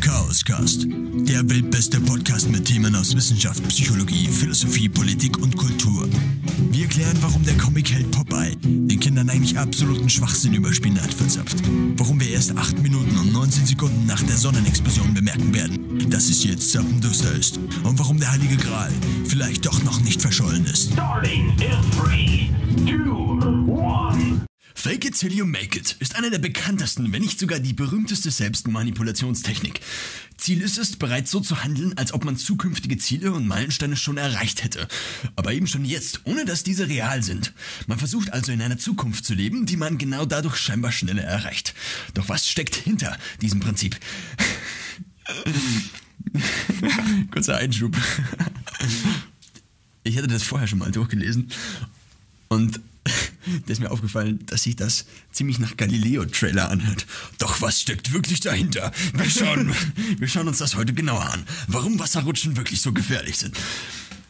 Chaoscast, der weltbeste Podcast mit Themen aus Wissenschaft, Psychologie, Philosophie, Politik und Kultur. Wir erklären, warum der Comic-Held Popeye den Kindern eigentlich absoluten Schwachsinn über Spinat verzapft. Warum wir erst 8 Minuten und 19 Sekunden nach der Sonnenexplosion bemerken werden, dass es jetzt zappenduster ist. Und warum der Heilige Gral vielleicht doch noch nicht verschollen ist. Starting in 3, 2, 1. Fake it till you make it ist eine der bekanntesten, wenn nicht sogar die berühmteste Selbstmanipulationstechnik. Ziel ist es, bereits so zu handeln, als ob man zukünftige Ziele und Meilensteine schon erreicht hätte. Aber eben schon jetzt, ohne dass diese real sind. Man versucht also in einer Zukunft zu leben, die man genau dadurch scheinbar schneller erreicht. Doch was steckt hinter diesem Prinzip? Kurzer Einschub. Ich hatte das vorher schon mal durchgelesen und da ist mir aufgefallen, dass sich das ziemlich nach Galileo-Trailer anhört. Doch was steckt wirklich dahinter? Wir schauen, wir schauen uns das heute genauer an. Warum Wasserrutschen wirklich so gefährlich sind.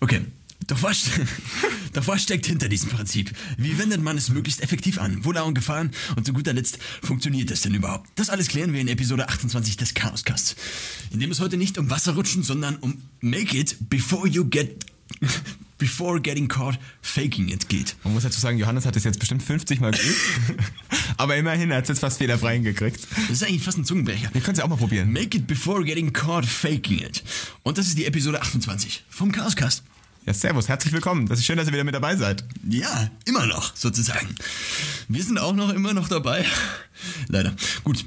Okay, doch was, doch was steckt hinter diesem Prinzip? Wie wendet man es möglichst effektiv an? Wo lauern Gefahren? Und zu guter Letzt, funktioniert es denn überhaupt? Das alles klären wir in Episode 28 des Chaoscasts. In dem es heute nicht um Wasserrutschen, sondern um Make it before you get before getting caught faking it geht. Man muss dazu sagen, Johannes hat es jetzt bestimmt 50 Mal geübt. Aber immerhin hat es jetzt fast fehlerfrei hingekriegt. Das ist eigentlich fast ein Zungenbrecher. Wir können es ja auch mal probieren. Make it before getting caught faking it. Und das ist die Episode 28 vom Chaoscast. Ja, servus, herzlich willkommen. Das ist schön, dass ihr wieder mit dabei seid. Ja, immer noch, sozusagen. Wir sind auch noch immer noch dabei. Leider. Gut.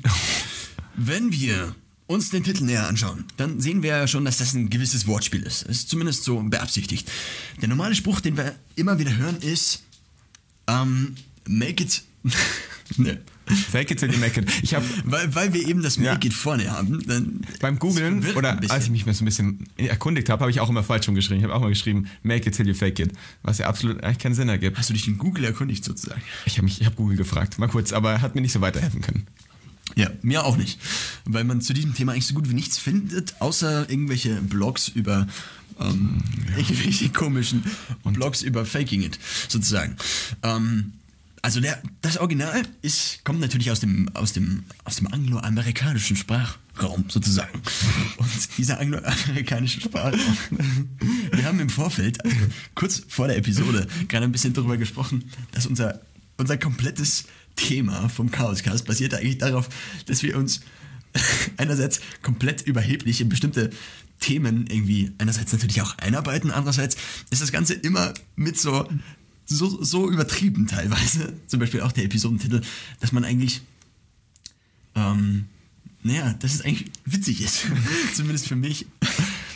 Wenn wir uns den Titel näher anschauen, dann sehen wir ja schon, dass das ein gewisses Wortspiel ist. Es ist zumindest so beabsichtigt. Der normale Spruch, den wir immer wieder hören, ist ähm, Make it. ne. Fake it till you make it. Ich habe Weil, weil wir eben das Make Ja. it vorne haben. Dann beim Googlen oder als ich mich mal so ein bisschen erkundigt habe, habe ich auch immer falsch rumgeschrieben. Ich habe auch mal geschrieben, make it till you fake it. Was ja absolut eigentlich keinen Sinn ergibt. Hast du dich in Google erkundigt sozusagen? Ich habe habe Google gefragt, mal kurz, aber er hat mir nicht so weiterhelfen können. Ja, mir auch nicht. Weil man zu diesem Thema eigentlich so gut wie nichts findet, außer irgendwelche Blogs über ähm, irgendwelche komischen Blogs über Faking It, sozusagen. Ähm, also der, das Original ist, kommt natürlich aus dem, aus dem, aus dem angloamerikanischen Sprachraum, sozusagen. Und dieser angloamerikanische Sprachraum, wir haben im Vorfeld, also kurz vor der Episode, gerade ein bisschen darüber gesprochen, dass unser, unser komplettes Thema vom Chaoscast basiert eigentlich darauf, dass wir uns einerseits komplett überheblich in bestimmte Themen irgendwie einerseits natürlich auch einarbeiten, andererseits ist das Ganze immer mit so so, so übertrieben teilweise, zum Beispiel auch der Episodentitel, dass man eigentlich, ähm, naja, dass es eigentlich witzig ist, zumindest für mich.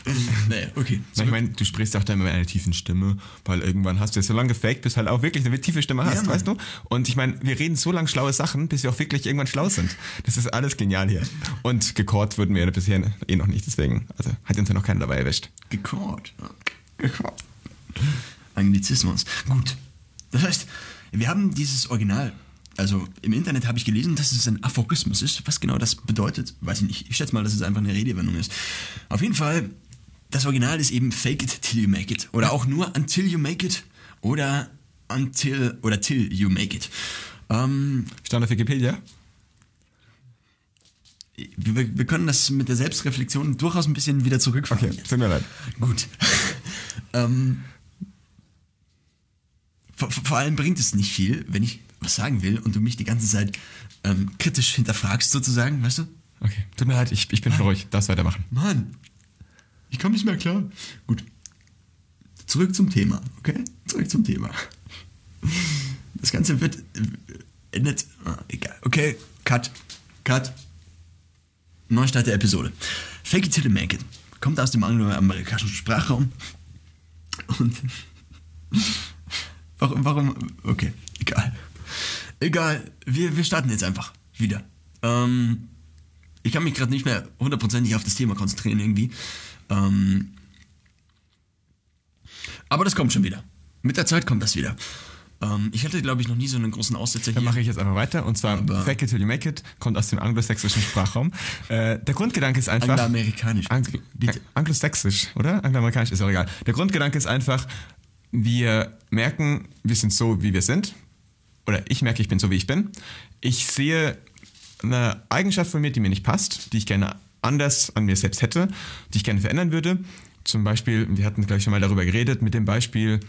naja, okay. Ich meine, du sprichst auch dann mit einer tiefen Stimme, weil irgendwann hast du jetzt so lange gefaked, bis halt auch wirklich eine tiefe Stimme hast, Ja, weißt du? Und ich meine, wir reden so lange schlaue Sachen, bis wir auch wirklich irgendwann schlau sind. Das ist alles genial hier. Und gecaught wurden wir bisher eh noch nicht, deswegen, also hat uns ja noch keiner dabei erwischt. Gecaught. Gecaught. Anglizismus. Gut. Das heißt, wir haben dieses Original. Also im Internet habe ich gelesen, dass es ein Aphorismus ist. Was genau das bedeutet, weiß ich nicht. Ich schätze mal, dass es einfach eine Redewendung ist. Auf jeden Fall, das Original ist eben Fake it till you make it. Oder auch nur Until you make it. Oder Until oder Till you make it. Ähm, Stand auf Wikipedia? wir, wir können das mit der Selbstreflexion durchaus ein bisschen wieder zurückfahren. Okay, tut mir leid. Gut. ähm, vor, vor allem bringt es nicht viel, wenn ich was sagen will und du mich die ganze Zeit ähm, kritisch hinterfragst, sozusagen, weißt du? Okay, tut mir leid, ich, ich bin schon ruhig. Darfst weitermachen. Mann, ich komme nicht mehr klar. Gut. Zurück zum Thema, okay? Zurück zum Thema. Das Ganze wird äh, endet. Ah, egal. Okay, cut. Cut. Neustart der Episode. Fake it till you make it. Kommt aus dem angloamerikanischen Sprachraum. Und. Warum, warum. Okay, egal. Egal. Wir, wir starten jetzt einfach wieder. Ähm, ich kann mich gerade nicht mehr hundertprozentig auf das Thema konzentrieren irgendwie. Ähm, aber das kommt schon wieder. Mit der Zeit kommt das wieder. Ähm, ich hatte, glaube ich, noch nie so einen großen Aussetzer hier. Dann mache ich jetzt einfach weiter. Und zwar Aber- Fake it till you make it kommt aus dem anglosächsischen Sprachraum. Äh, der Grundgedanke ist einfach. Angloamerikanisch. Anglo Bitte. Anglosächsisch, oder? Angloamerikanisch ist auch egal. Der Grundgedanke ist einfach, wir merken, wir sind so, wie wir sind. Oder ich merke, ich bin so, wie ich bin. Ich sehe eine Eigenschaft von mir, die mir nicht passt, die ich gerne anders an mir selbst hätte, die ich gerne verändern würde. Zum Beispiel, wir hatten gleich schon mal darüber geredet, mit dem Beispiel,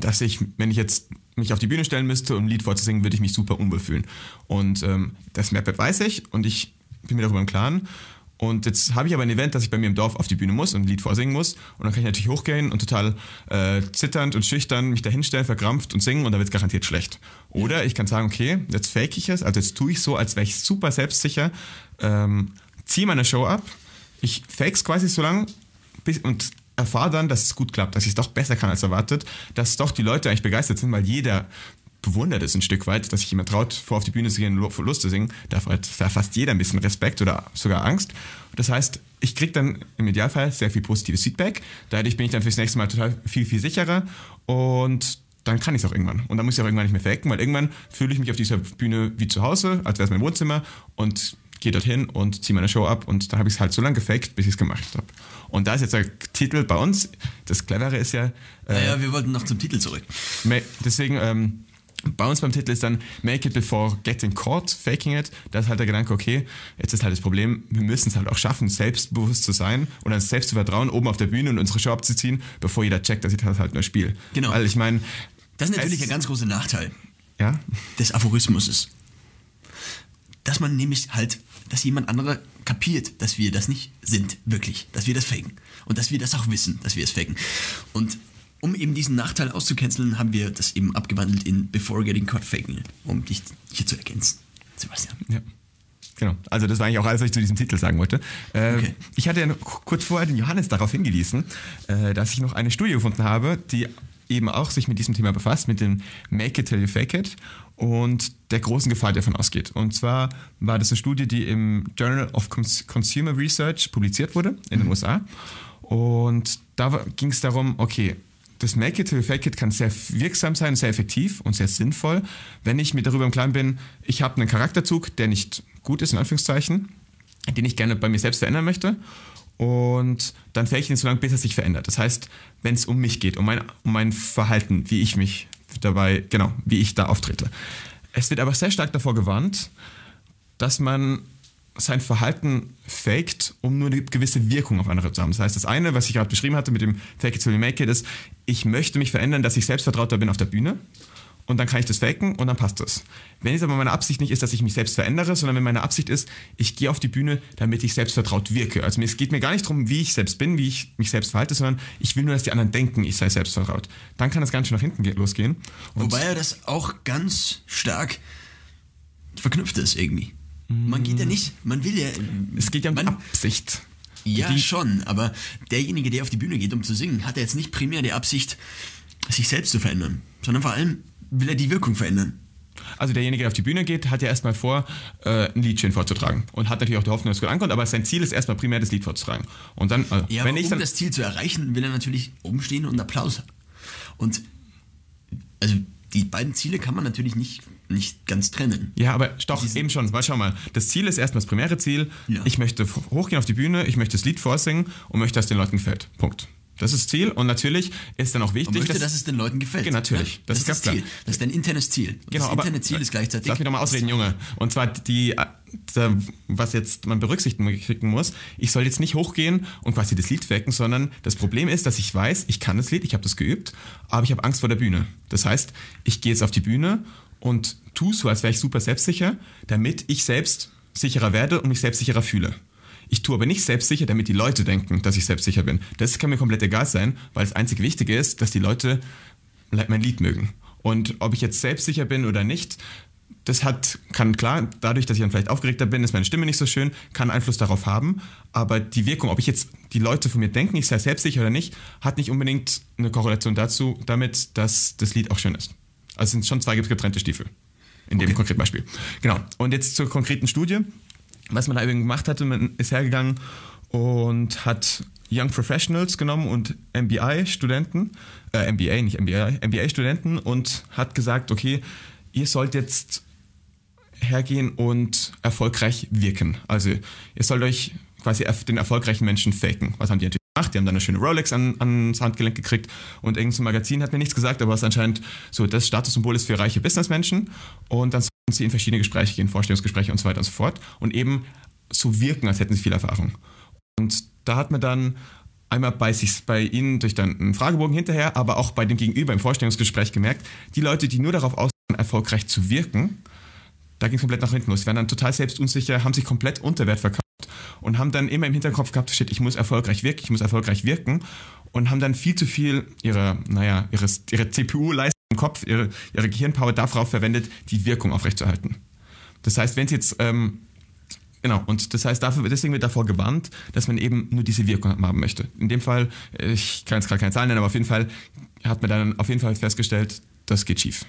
dass ich, wenn ich jetzt mich auf die Bühne stellen müsste, um ein Lied vorzusingen, würde ich mich super unwohl fühlen. Und ähm, das Map weiß ich und ich bin mir darüber im Klaren. Und jetzt habe ich aber ein Event, dass ich bei mir im Dorf auf die Bühne muss und ein Lied vorsingen muss. Und dann kann ich natürlich hochgehen und total äh, zitternd und schüchtern mich da hinstellen, verkrampft und singen und dann wird es garantiert schlecht. Oder ich kann sagen, okay, jetzt fake ich es, also jetzt tue ich so, als wäre ich super selbstsicher, ähm, ziehe meine Show ab, ich fake es quasi so lang bis, und erfahre dann, dass es gut klappt, dass ich es doch besser kann als erwartet, dass doch die Leute eigentlich begeistert sind, weil jeder bewundert es ein Stück weit, dass sich jemand traut, vor auf die Bühne zu gehen und Lust zu singen. Da hat fast jeder ein bisschen Respekt oder sogar Angst. Das heißt, ich kriege dann im Idealfall sehr viel positives Feedback. Dadurch bin ich dann fürs nächste Mal total viel, viel sicherer und dann kann ich es auch irgendwann. Und dann muss ich auch irgendwann nicht mehr faken, weil irgendwann fühle ich mich auf dieser Bühne wie zu Hause, als wäre es mein Wohnzimmer und gehe dorthin und ziehe meine Show ab und dann habe ich es halt so lange gefaked, bis ich es gemacht habe. Und da ist jetzt der Titel bei uns. Das Clevere ist ja. Äh, naja, wir wollten noch zum Titel zurück. Deswegen. Ähm, bei uns beim Titel ist dann Make it before getting caught, faking it. Da ist halt der Gedanke, okay, jetzt ist halt das Problem, wir müssen es halt auch schaffen, selbstbewusst zu sein und uns selbst zu vertrauen, oben auf der Bühne und unsere Show abzuziehen, bevor jeder checkt, dass ich das halt nur spiele. Genau. Weil ich meine. Das ist natürlich ein ganz großer Nachteil ja? des Aphorismus. Dass man nämlich halt, dass jemand anderer kapiert, dass wir das nicht sind, wirklich, dass wir das faken. Und dass wir das auch wissen, dass wir es faken. Und um eben diesen Nachteil auszucanceln, haben wir das eben abgewandelt in Before Getting Caught Faking, um dich hier zu ergänzen, Sebastian. Ja. Genau. Also das war eigentlich auch alles, was ich zu diesem Titel sagen wollte. Äh, okay. Ich hatte ja kurz vorher den Johannes darauf hingewiesen, äh, dass ich noch eine Studie gefunden habe, die eben auch sich mit diesem Thema befasst, mit dem Make it till you fake it und der großen Gefahr, die davon ausgeht. Und zwar war das eine Studie, die im Journal of Consumer Research publiziert wurde in den mhm. USA. Und da ging es darum, okay, das Make it to fake it kann sehr wirksam sein, sehr effektiv und sehr sinnvoll, wenn ich mir darüber im Klaren bin, ich habe einen Charakterzug, der nicht gut ist, in Anführungszeichen, den ich gerne bei mir selbst verändern möchte. Und dann fähig ihn so lange, bis er sich verändert. Das heißt, wenn es um mich geht, um mein, um mein Verhalten, wie ich mich dabei, genau, wie ich da auftrete. Es wird aber sehr stark davor gewarnt, dass man sein Verhalten faked, um nur eine gewisse Wirkung auf andere zu haben. Das heißt, das eine, was ich gerade beschrieben hatte mit dem Fake it till you make it, ist, ich möchte mich verändern, dass ich selbstvertrauter bin auf der Bühne und dann kann ich das faken und dann passt das. Wenn es aber meine Absicht nicht ist, dass ich mich selbst verändere, sondern wenn meine Absicht ist, ich gehe auf die Bühne, damit ich selbstvertraut wirke. Also es geht mir gar nicht darum, wie ich selbst bin, wie ich mich selbst verhalte, sondern ich will nur, dass die anderen denken, ich sei selbstvertraut. Dann kann das ganz schön nach hinten losgehen. Und Wobei ja das auch ganz stark verknüpft ist irgendwie. Man geht ja nicht, man will ja. Es geht ja um man, Absicht. Ja, die, schon, aber derjenige, der auf die Bühne geht, um zu singen, hat ja jetzt nicht primär die Absicht, sich selbst zu verändern, sondern vor allem will er die Wirkung verändern. Also derjenige, der auf die Bühne geht, hat ja erstmal vor, äh, ein Liedchen vorzutragen und hat natürlich auch die Hoffnung, dass es gut ankommt, aber sein Ziel ist erstmal primär das Lied vorzutragen. Und dann, äh, ja, wenn ich um dann das Ziel zu erreichen, will er natürlich umstehen und Applaus. Und also die beiden Ziele kann man natürlich nicht, nicht ganz trennen. Ja, aber doch, eben schon. Weil schau mal, das Ziel ist erstmal das primäre Ziel. Ja. Ich möchte hochgehen auf die Bühne, ich möchte das Lied vorsingen und möchte, dass es den Leuten gefällt. Punkt. Das ist das Ziel und natürlich ist dann auch wichtig, möchte, dass, dass, es den Leuten gefällt. Genau, natürlich. Ja, das, das, ist das Ziel. Klar. Das ist dein internes Ziel. Genau, das interne Ziel ist gleichzeitig. Lass mich nochmal ausreden, Junge. Und zwar die, was jetzt man berücksichtigen muss, ich soll jetzt nicht hochgehen und quasi das Lied wecken, sondern das Problem ist, dass ich weiß, ich kann das Lied, ich habe das geübt, aber ich habe Angst vor der Bühne. Das heißt, ich gehe jetzt auf die Bühne und tue so, als wäre ich super selbstsicher, damit ich selbst sicherer werde und mich selbstsicherer fühle. Ich tue aber nicht selbstsicher, damit die Leute denken, dass ich selbstsicher bin. Das kann mir komplett egal sein, weil das einzig Wichtige ist, dass die Leute mein Lied mögen. Und ob ich jetzt selbstsicher bin oder nicht, das hat, kann klar, dadurch, dass ich dann vielleicht aufgeregter bin, ist meine Stimme nicht so schön, kann Einfluss darauf haben. Aber die Wirkung, ob ich jetzt die Leute von mir denken, ich sei selbstsicher oder nicht, hat nicht unbedingt eine Korrelation dazu, damit, dass das Lied auch schön ist. Also es sind schon zwei getrennte Stiefel. In dem okay. konkreten Beispiel. Genau. Und jetzt zur konkreten Studie was man da eben gemacht hatte, man ist hergegangen und hat Young Professionals genommen und MBI-Studenten, äh, MBA, nicht MBI, MBA-Studenten und hat gesagt, okay, ihr sollt jetzt hergehen und erfolgreich wirken. Also ihr sollt euch quasi den erfolgreichen Menschen faken. Was haben die natürlich gemacht? Die haben dann eine schöne Rolex an, ans Handgelenk gekriegt und irgendein Magazin hat mir nichts gesagt, aber was anscheinend so das Statussymbol ist für reiche Businessmenschen. Und dann sie in verschiedene Gespräche gehen, Vorstellungsgespräche und so weiter und so fort und eben so wirken, als hätten sie viel Erfahrung. Und da hat man dann einmal bei sich, bei ihnen durch dann einen Fragebogen hinterher, aber auch bei dem Gegenüber im Vorstellungsgespräch gemerkt, die Leute, die nur darauf aus sind, erfolgreich zu wirken, da ging es komplett nach hinten los. Die waren dann total selbstunsicher, haben sich komplett unter Wert verkauft und haben dann immer im Hinterkopf gehabt, shit, ich muss erfolgreich wirken, ich muss erfolgreich wirken und haben dann viel zu viel ihre, naja, ihre, ihre CPU-Leistung Kopf, ihre, ihre Gehirnpower darauf verwendet, die Wirkung aufrechtzuerhalten. Das heißt, wenn es jetzt ähm, Genau, und das heißt, dafür, deswegen wird davor gewarnt, dass man eben nur diese Wirkung haben möchte. In dem Fall, ich kann jetzt gerade keine Zahlen nennen, aber auf jeden Fall hat man dann auf jeden Fall festgestellt, das geht schief.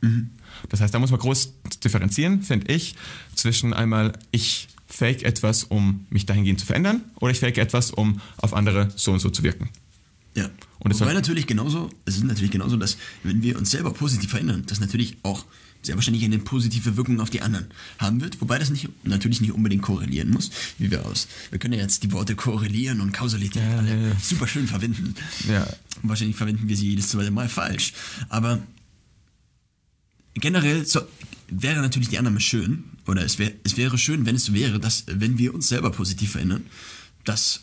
Mhm. Das heißt, da muss man groß differenzieren, finde ich, zwischen einmal, ich fake etwas, um mich dahingehend zu verändern, oder ich fake etwas, um auf andere so und so zu wirken. Ja. Und Wobei natürlich genauso, es ist natürlich genauso, dass wenn wir uns selber positiv verändern, das natürlich auch sehr wahrscheinlich eine positive Wirkung auf die anderen haben wird, wobei das nicht, natürlich nicht unbedingt korrelieren muss, wie wir aus. Wir können ja jetzt die Worte korrelieren und Kausalität ja, alle ja, ja. super schön verwenden. Ja. Und wahrscheinlich verwenden wir sie jedes zweite Mal falsch. Aber generell so, wäre natürlich die Annahme schön, oder es, wär, es wäre schön, wenn es so wäre, dass, wenn wir uns selber positiv verändern, dass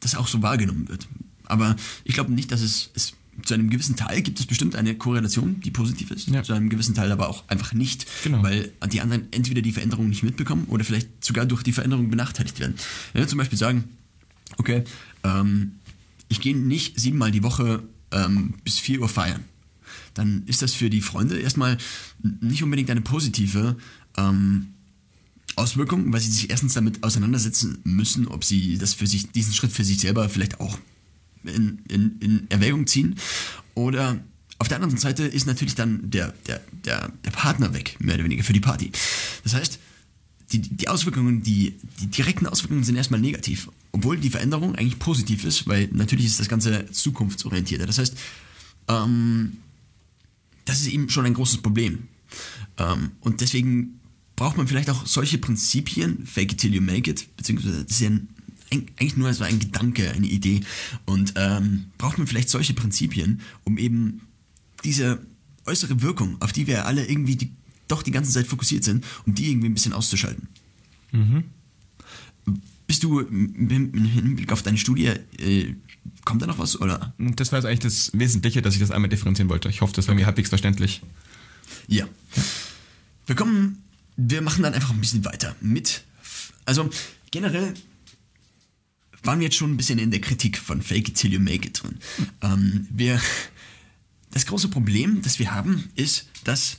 das auch so wahrgenommen wird. Aber ich glaube nicht, dass es, es zu einem gewissen Teil gibt es bestimmt eine Korrelation, die positiv ist, ja. zu einem gewissen Teil aber auch einfach nicht, genau. weil die anderen entweder die Veränderung nicht mitbekommen oder vielleicht sogar durch die Veränderung benachteiligt werden. Wenn wir zum Beispiel sagen, okay, ähm, ich gehe nicht siebenmal die Woche ähm, bis 4 Uhr feiern, dann ist das für die Freunde erstmal nicht unbedingt eine positive ähm, Auswirkung, weil sie sich erstens damit auseinandersetzen müssen, ob sie das für sich, diesen Schritt für sich selber vielleicht auch in, in, in Erwägung ziehen. Oder auf der anderen Seite ist natürlich dann der, der, der, der Partner weg, mehr oder weniger, für die Party. Das heißt, die, die Auswirkungen, die, die direkten Auswirkungen sind erstmal negativ, obwohl die Veränderung eigentlich positiv ist, weil natürlich ist das Ganze zukunftsorientierter. Das heißt, ähm, das ist eben schon ein großes Problem. Ähm, und deswegen braucht man vielleicht auch solche Prinzipien, fake it till you make it, beziehungsweise das ist ja ein eigentlich nur so ein Gedanke, eine Idee. Und ähm, braucht man vielleicht solche Prinzipien, um eben diese äußere Wirkung, auf die wir alle irgendwie die, doch die ganze Zeit fokussiert sind, um die irgendwie ein bisschen auszuschalten. Mhm. Bist du im Hinblick auf deine Studie, äh, kommt da noch was? Oder? Das war jetzt eigentlich das Wesentliche, dass ich das einmal differenzieren wollte. Ich hoffe, das war mir halbwegs verständlich. Ja. Wir kommen, wir machen dann einfach ein bisschen weiter mit. Also generell waren wir jetzt schon ein bisschen in der Kritik von Fake it till you make it drin. Ähm, wir, das große Problem, das wir haben, ist, dass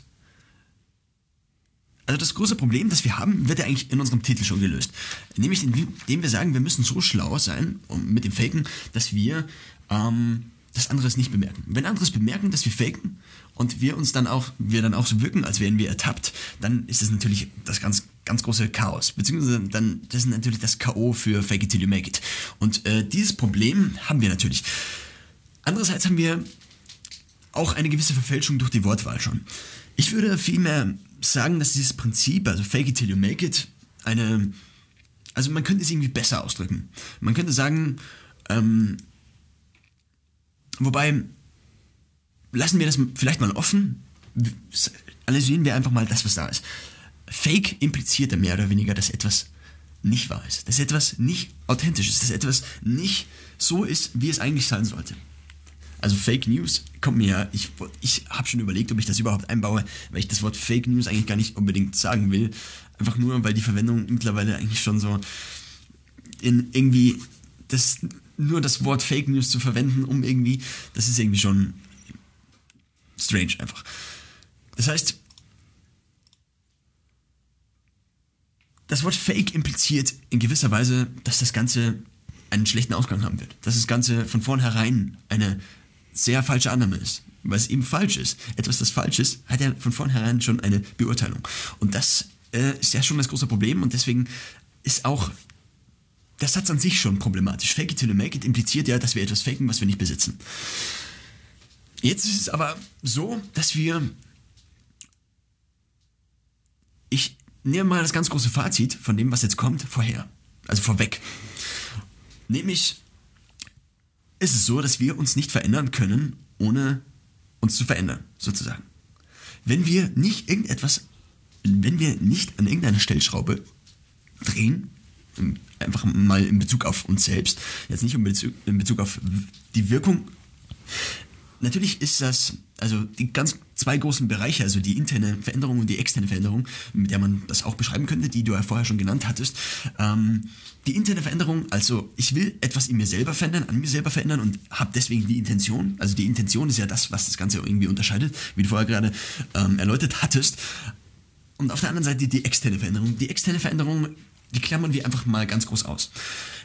also das große Problem, das wir haben, wird ja eigentlich in unserem Titel schon gelöst. Nämlich indem wir sagen, wir müssen so schlau sein um, mit dem Faken, dass wir ähm, das andere nicht bemerken. Wenn andere es bemerken, dass wir faken und wir uns dann auch, wir dann auch so wirken, als wären wir ertappt, dann ist das natürlich das ganz, ganz große Chaos. Beziehungsweise dann, das ist natürlich das K.O. für Fake it till you make it. Und äh, dieses Problem haben wir natürlich. Andererseits haben wir auch eine gewisse Verfälschung durch die Wortwahl schon. Ich würde vielmehr sagen, dass dieses Prinzip, also Fake it till you make it, eine, also man könnte es irgendwie besser ausdrücken. Man könnte sagen, ähm, Wobei, lassen wir das vielleicht mal offen. Analysieren wir einfach mal das, was da ist. Fake impliziert mehr oder weniger, dass etwas nicht wahr ist, dass etwas nicht authentisch ist, dass etwas nicht so ist, wie es eigentlich sein sollte. Also Fake News kommt mir ja, ich, ich habe schon überlegt, ob ich das überhaupt einbaue, weil ich das Wort Fake News eigentlich gar nicht unbedingt sagen will. Einfach nur, weil die Verwendung mittlerweile eigentlich schon so in irgendwie das nur das Wort Fake News zu verwenden, um irgendwie, das ist irgendwie schon strange einfach. Das heißt, das Wort Fake impliziert in gewisser Weise, dass das Ganze einen schlechten Ausgang haben wird. Dass das Ganze von vornherein eine sehr falsche Annahme ist. Weil es eben falsch ist. Etwas, das falsch ist, hat ja von vornherein schon eine Beurteilung. Und das äh, ist ja schon das große Problem und deswegen ist auch der Satz an sich schon problematisch. Fake it till you make it impliziert ja, dass wir etwas faken, was wir nicht besitzen. Jetzt ist es aber so, dass wir. Ich nehme mal das ganz große Fazit von dem, was jetzt kommt, vorher. Also vorweg. Nämlich ist es so, dass wir uns nicht verändern können, ohne uns zu verändern, sozusagen. Wenn wir nicht irgendetwas wenn wir nicht an irgendeiner Stellschraube drehen, einfach mal in Bezug auf uns selbst, jetzt nicht in Bezug, auf die Wirkung. Natürlich ist das, also die ganz zwei großen Bereiche, also die interne Veränderung und die externe Veränderung, mit der man das auch beschreiben könnte, die du ja vorher schon genannt hattest. Ähm, die interne Veränderung, also ich will etwas in mir selber verändern, an mir selber verändern und habe deswegen die Intention. Also die Intention ist ja das, was das Ganze irgendwie unterscheidet, wie du vorher gerade ähm, erläutert hattest. Und auf der anderen Seite die externe Veränderung. Die externe Veränderung die klammern wir einfach mal ganz groß aus.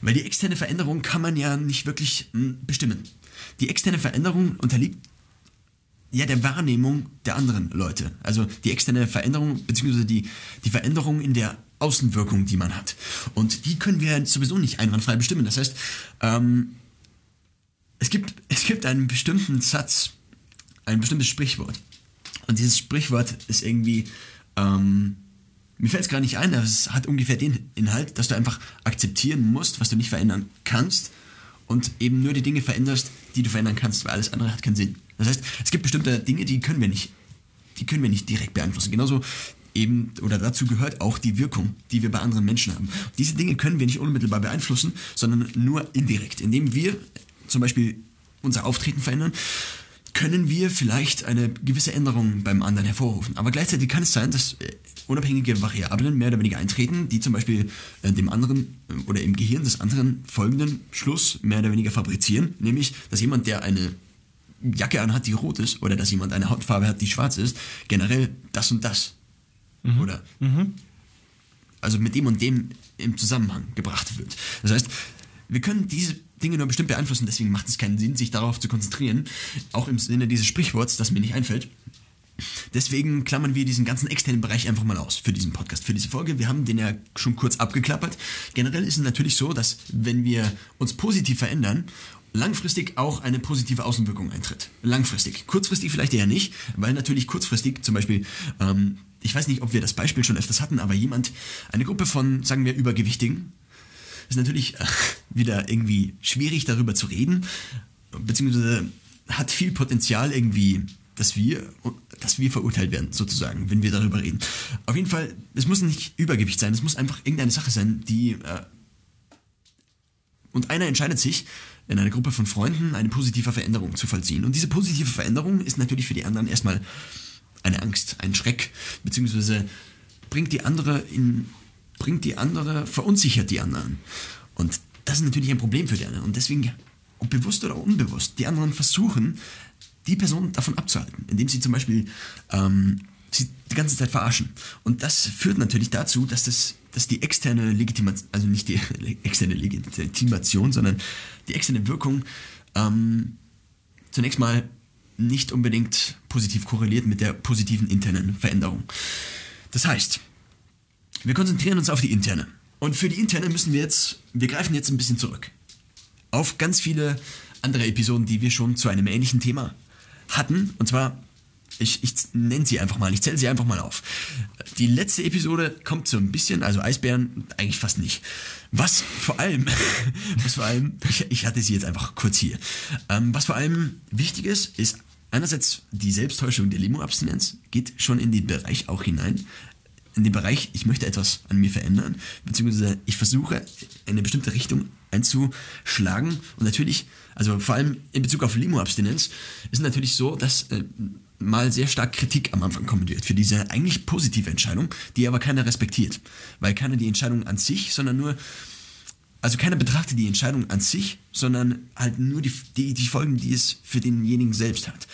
Weil die externe Veränderung kann man ja nicht wirklich hm, bestimmen. Die externe Veränderung unterliegt ja der Wahrnehmung der anderen Leute. Also die externe Veränderung, beziehungsweise die, die Veränderung in der Außenwirkung, die man hat. Und die können wir sowieso nicht einwandfrei bestimmen. Das heißt, ähm, es, gibt, es gibt einen bestimmten Satz, ein bestimmtes Sprichwort. Und dieses Sprichwort ist irgendwie, ähm, mir fällt es gar nicht ein, aber es hat ungefähr den Inhalt, dass du einfach akzeptieren musst, was du nicht verändern kannst und eben nur die Dinge veränderst, die du verändern kannst, weil alles andere hat keinen Sinn. Das heißt, es gibt bestimmte Dinge, die können wir nicht, die können wir nicht direkt beeinflussen. Genauso eben, oder dazu gehört auch die Wirkung, die wir bei anderen Menschen haben. Diese Dinge können wir nicht unmittelbar beeinflussen, sondern nur indirekt, indem wir zum Beispiel unser Auftreten verändern, können wir vielleicht eine gewisse Änderung beim anderen hervorrufen. Aber gleichzeitig kann es sein, dass äh, unabhängige Variablen mehr oder weniger eintreten, die zum Beispiel äh, dem anderen äh, oder im Gehirn des anderen folgenden Schluss mehr oder weniger fabrizieren, nämlich, dass jemand, der eine Jacke anhat, die rot ist, oder dass jemand eine Hautfarbe hat, die schwarz ist, generell das und das. Mhm. Oder? Mhm. Also mit dem und dem im Zusammenhang gebracht wird. Das heißt, wir können diese Dinge nur bestimmt beeinflussen, deswegen macht es keinen Sinn, sich darauf zu konzentrieren. Auch im Sinne dieses Sprichworts, das mir nicht einfällt. Deswegen klammern wir diesen ganzen externen Bereich einfach mal aus für diesen Podcast, für diese Folge. Wir haben den ja schon kurz abgeklappert. Generell ist es natürlich so, dass wenn wir uns positiv verändern, langfristig auch eine positive Außenwirkung eintritt. Langfristig. Kurzfristig vielleicht eher nicht, weil natürlich kurzfristig zum Beispiel, ähm, ich weiß nicht, ob wir das Beispiel schon öfters hatten, aber jemand, eine Gruppe von, sagen wir, Übergewichtigen, ist natürlich äh, wieder irgendwie schwierig darüber zu reden, beziehungsweise hat viel Potenzial irgendwie, dass wir, dass wir verurteilt werden, sozusagen, wenn wir darüber reden. Auf jeden Fall, es muss nicht Übergewicht sein, es muss einfach irgendeine Sache sein, die... Äh, und einer entscheidet sich, in einer Gruppe von Freunden eine positive Veränderung zu vollziehen. Und diese positive Veränderung ist natürlich für die anderen erstmal eine Angst, ein Schreck, beziehungsweise bringt die andere in bringt die andere, verunsichert die anderen. Und das ist natürlich ein Problem für die anderen. Und deswegen, ob bewusst oder unbewusst, die anderen versuchen, die Person davon abzuhalten, indem sie zum Beispiel ähm, sie die ganze Zeit verarschen. Und das führt natürlich dazu, dass, das, dass die externe Legitimation, also nicht die externe Legitimation, sondern die externe Wirkung ähm, zunächst mal nicht unbedingt positiv korreliert mit der positiven internen Veränderung. Das heißt, wir konzentrieren uns auf die interne. Und für die interne müssen wir jetzt, wir greifen jetzt ein bisschen zurück. Auf ganz viele andere Episoden, die wir schon zu einem ähnlichen Thema hatten. Und zwar, ich, ich nenne sie einfach mal, ich zähle sie einfach mal auf. Die letzte Episode kommt so ein bisschen, also Eisbären eigentlich fast nicht. Was vor allem, was vor allem, ich, ich hatte sie jetzt einfach kurz hier. Ähm, was vor allem wichtig ist, ist einerseits die Selbsttäuschung der Limo-Abstinenz, geht schon in den Bereich auch hinein in dem Bereich, ich möchte etwas an mir verändern, beziehungsweise ich versuche in eine bestimmte Richtung einzuschlagen. Und natürlich, also vor allem in Bezug auf Limo-Abstinenz, ist es natürlich so, dass äh, mal sehr stark Kritik am Anfang kommen wird für diese eigentlich positive Entscheidung, die aber keiner respektiert. Weil keiner die Entscheidung an sich, sondern nur, also keiner betrachtet die Entscheidung an sich, sondern halt nur die, die, die Folgen, die es für denjenigen selbst hat.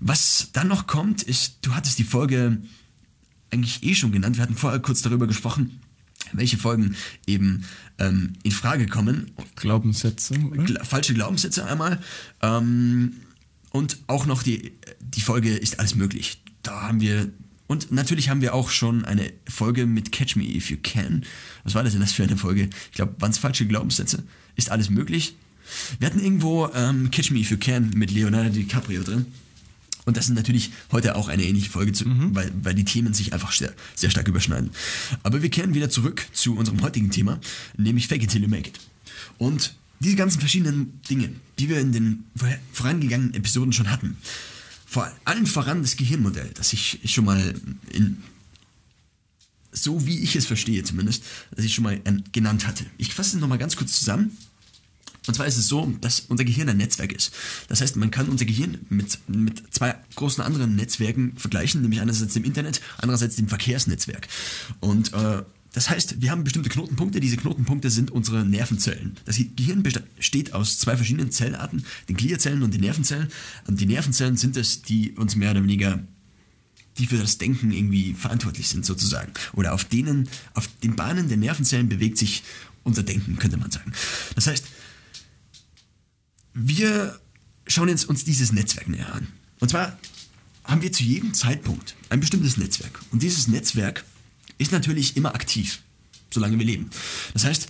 Was dann noch kommt, ist, du hattest die Folge eigentlich eh schon genannt. Wir hatten vorher kurz darüber gesprochen, welche Folgen eben ähm, in Frage kommen. Glaubenssätze. Gla falsche Glaubenssätze einmal. Ähm, und auch noch die, die Folge ist alles möglich. Da haben wir. Und natürlich haben wir auch schon eine Folge mit Catch Me If You Can. Was war das denn das für eine Folge? Ich glaube, waren es falsche Glaubenssätze? Ist alles möglich? Wir hatten irgendwo ähm, Catch Me If You Can mit Leonardo DiCaprio drin. Und das ist natürlich heute auch eine ähnliche Folge, zu, mhm. weil, weil die Themen sich einfach sehr, sehr stark überschneiden. Aber wir kehren wieder zurück zu unserem heutigen Thema, nämlich Fake it till you make it. Und diese ganzen verschiedenen Dinge, die wir in den vorangegangenen Episoden schon hatten, vor allen voran das Gehirnmodell, das ich schon mal in, so wie ich es verstehe zumindest, das ich schon mal äh, genannt hatte. Ich fasse es nochmal ganz kurz zusammen. Und zwar ist es so, dass unser Gehirn ein Netzwerk ist. Das heißt, man kann unser Gehirn mit, mit zwei großen anderen Netzwerken vergleichen, nämlich einerseits dem Internet, andererseits dem Verkehrsnetzwerk. Und äh, das heißt, wir haben bestimmte Knotenpunkte. Diese Knotenpunkte sind unsere Nervenzellen. Das Gehirn besteht aus zwei verschiedenen Zellarten, den Gliazellen und den Nervenzellen. Und die Nervenzellen sind es, die uns mehr oder weniger die für das Denken irgendwie verantwortlich sind, sozusagen. Oder auf denen, auf den Bahnen der Nervenzellen bewegt sich unser Denken, könnte man sagen. Das heißt, wir schauen jetzt uns dieses Netzwerk näher an. Und zwar haben wir zu jedem Zeitpunkt ein bestimmtes Netzwerk. Und dieses Netzwerk ist natürlich immer aktiv, solange wir leben. Das heißt,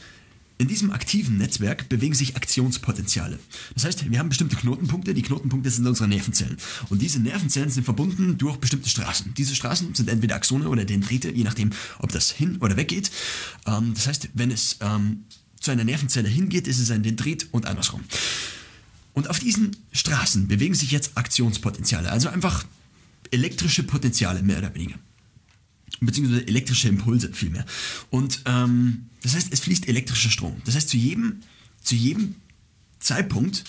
in diesem aktiven Netzwerk bewegen sich Aktionspotenziale. Das heißt, wir haben bestimmte Knotenpunkte. Die Knotenpunkte sind unsere Nervenzellen. Und diese Nervenzellen sind verbunden durch bestimmte Straßen. Diese Straßen sind entweder Axone oder Dendrite, je nachdem, ob das hin oder weg geht. Ähm, das heißt, wenn es ähm, zu einer Nervenzelle hingeht, ist es ein Dendrit und andersrum. Und auf diesen Straßen bewegen sich jetzt Aktionspotenziale, also einfach elektrische Potenziale, mehr oder weniger beziehungsweise elektrische Impulse vielmehr. Und ähm, das heißt, es fließt elektrischer Strom. Das heißt, zu jedem, zu jedem Zeitpunkt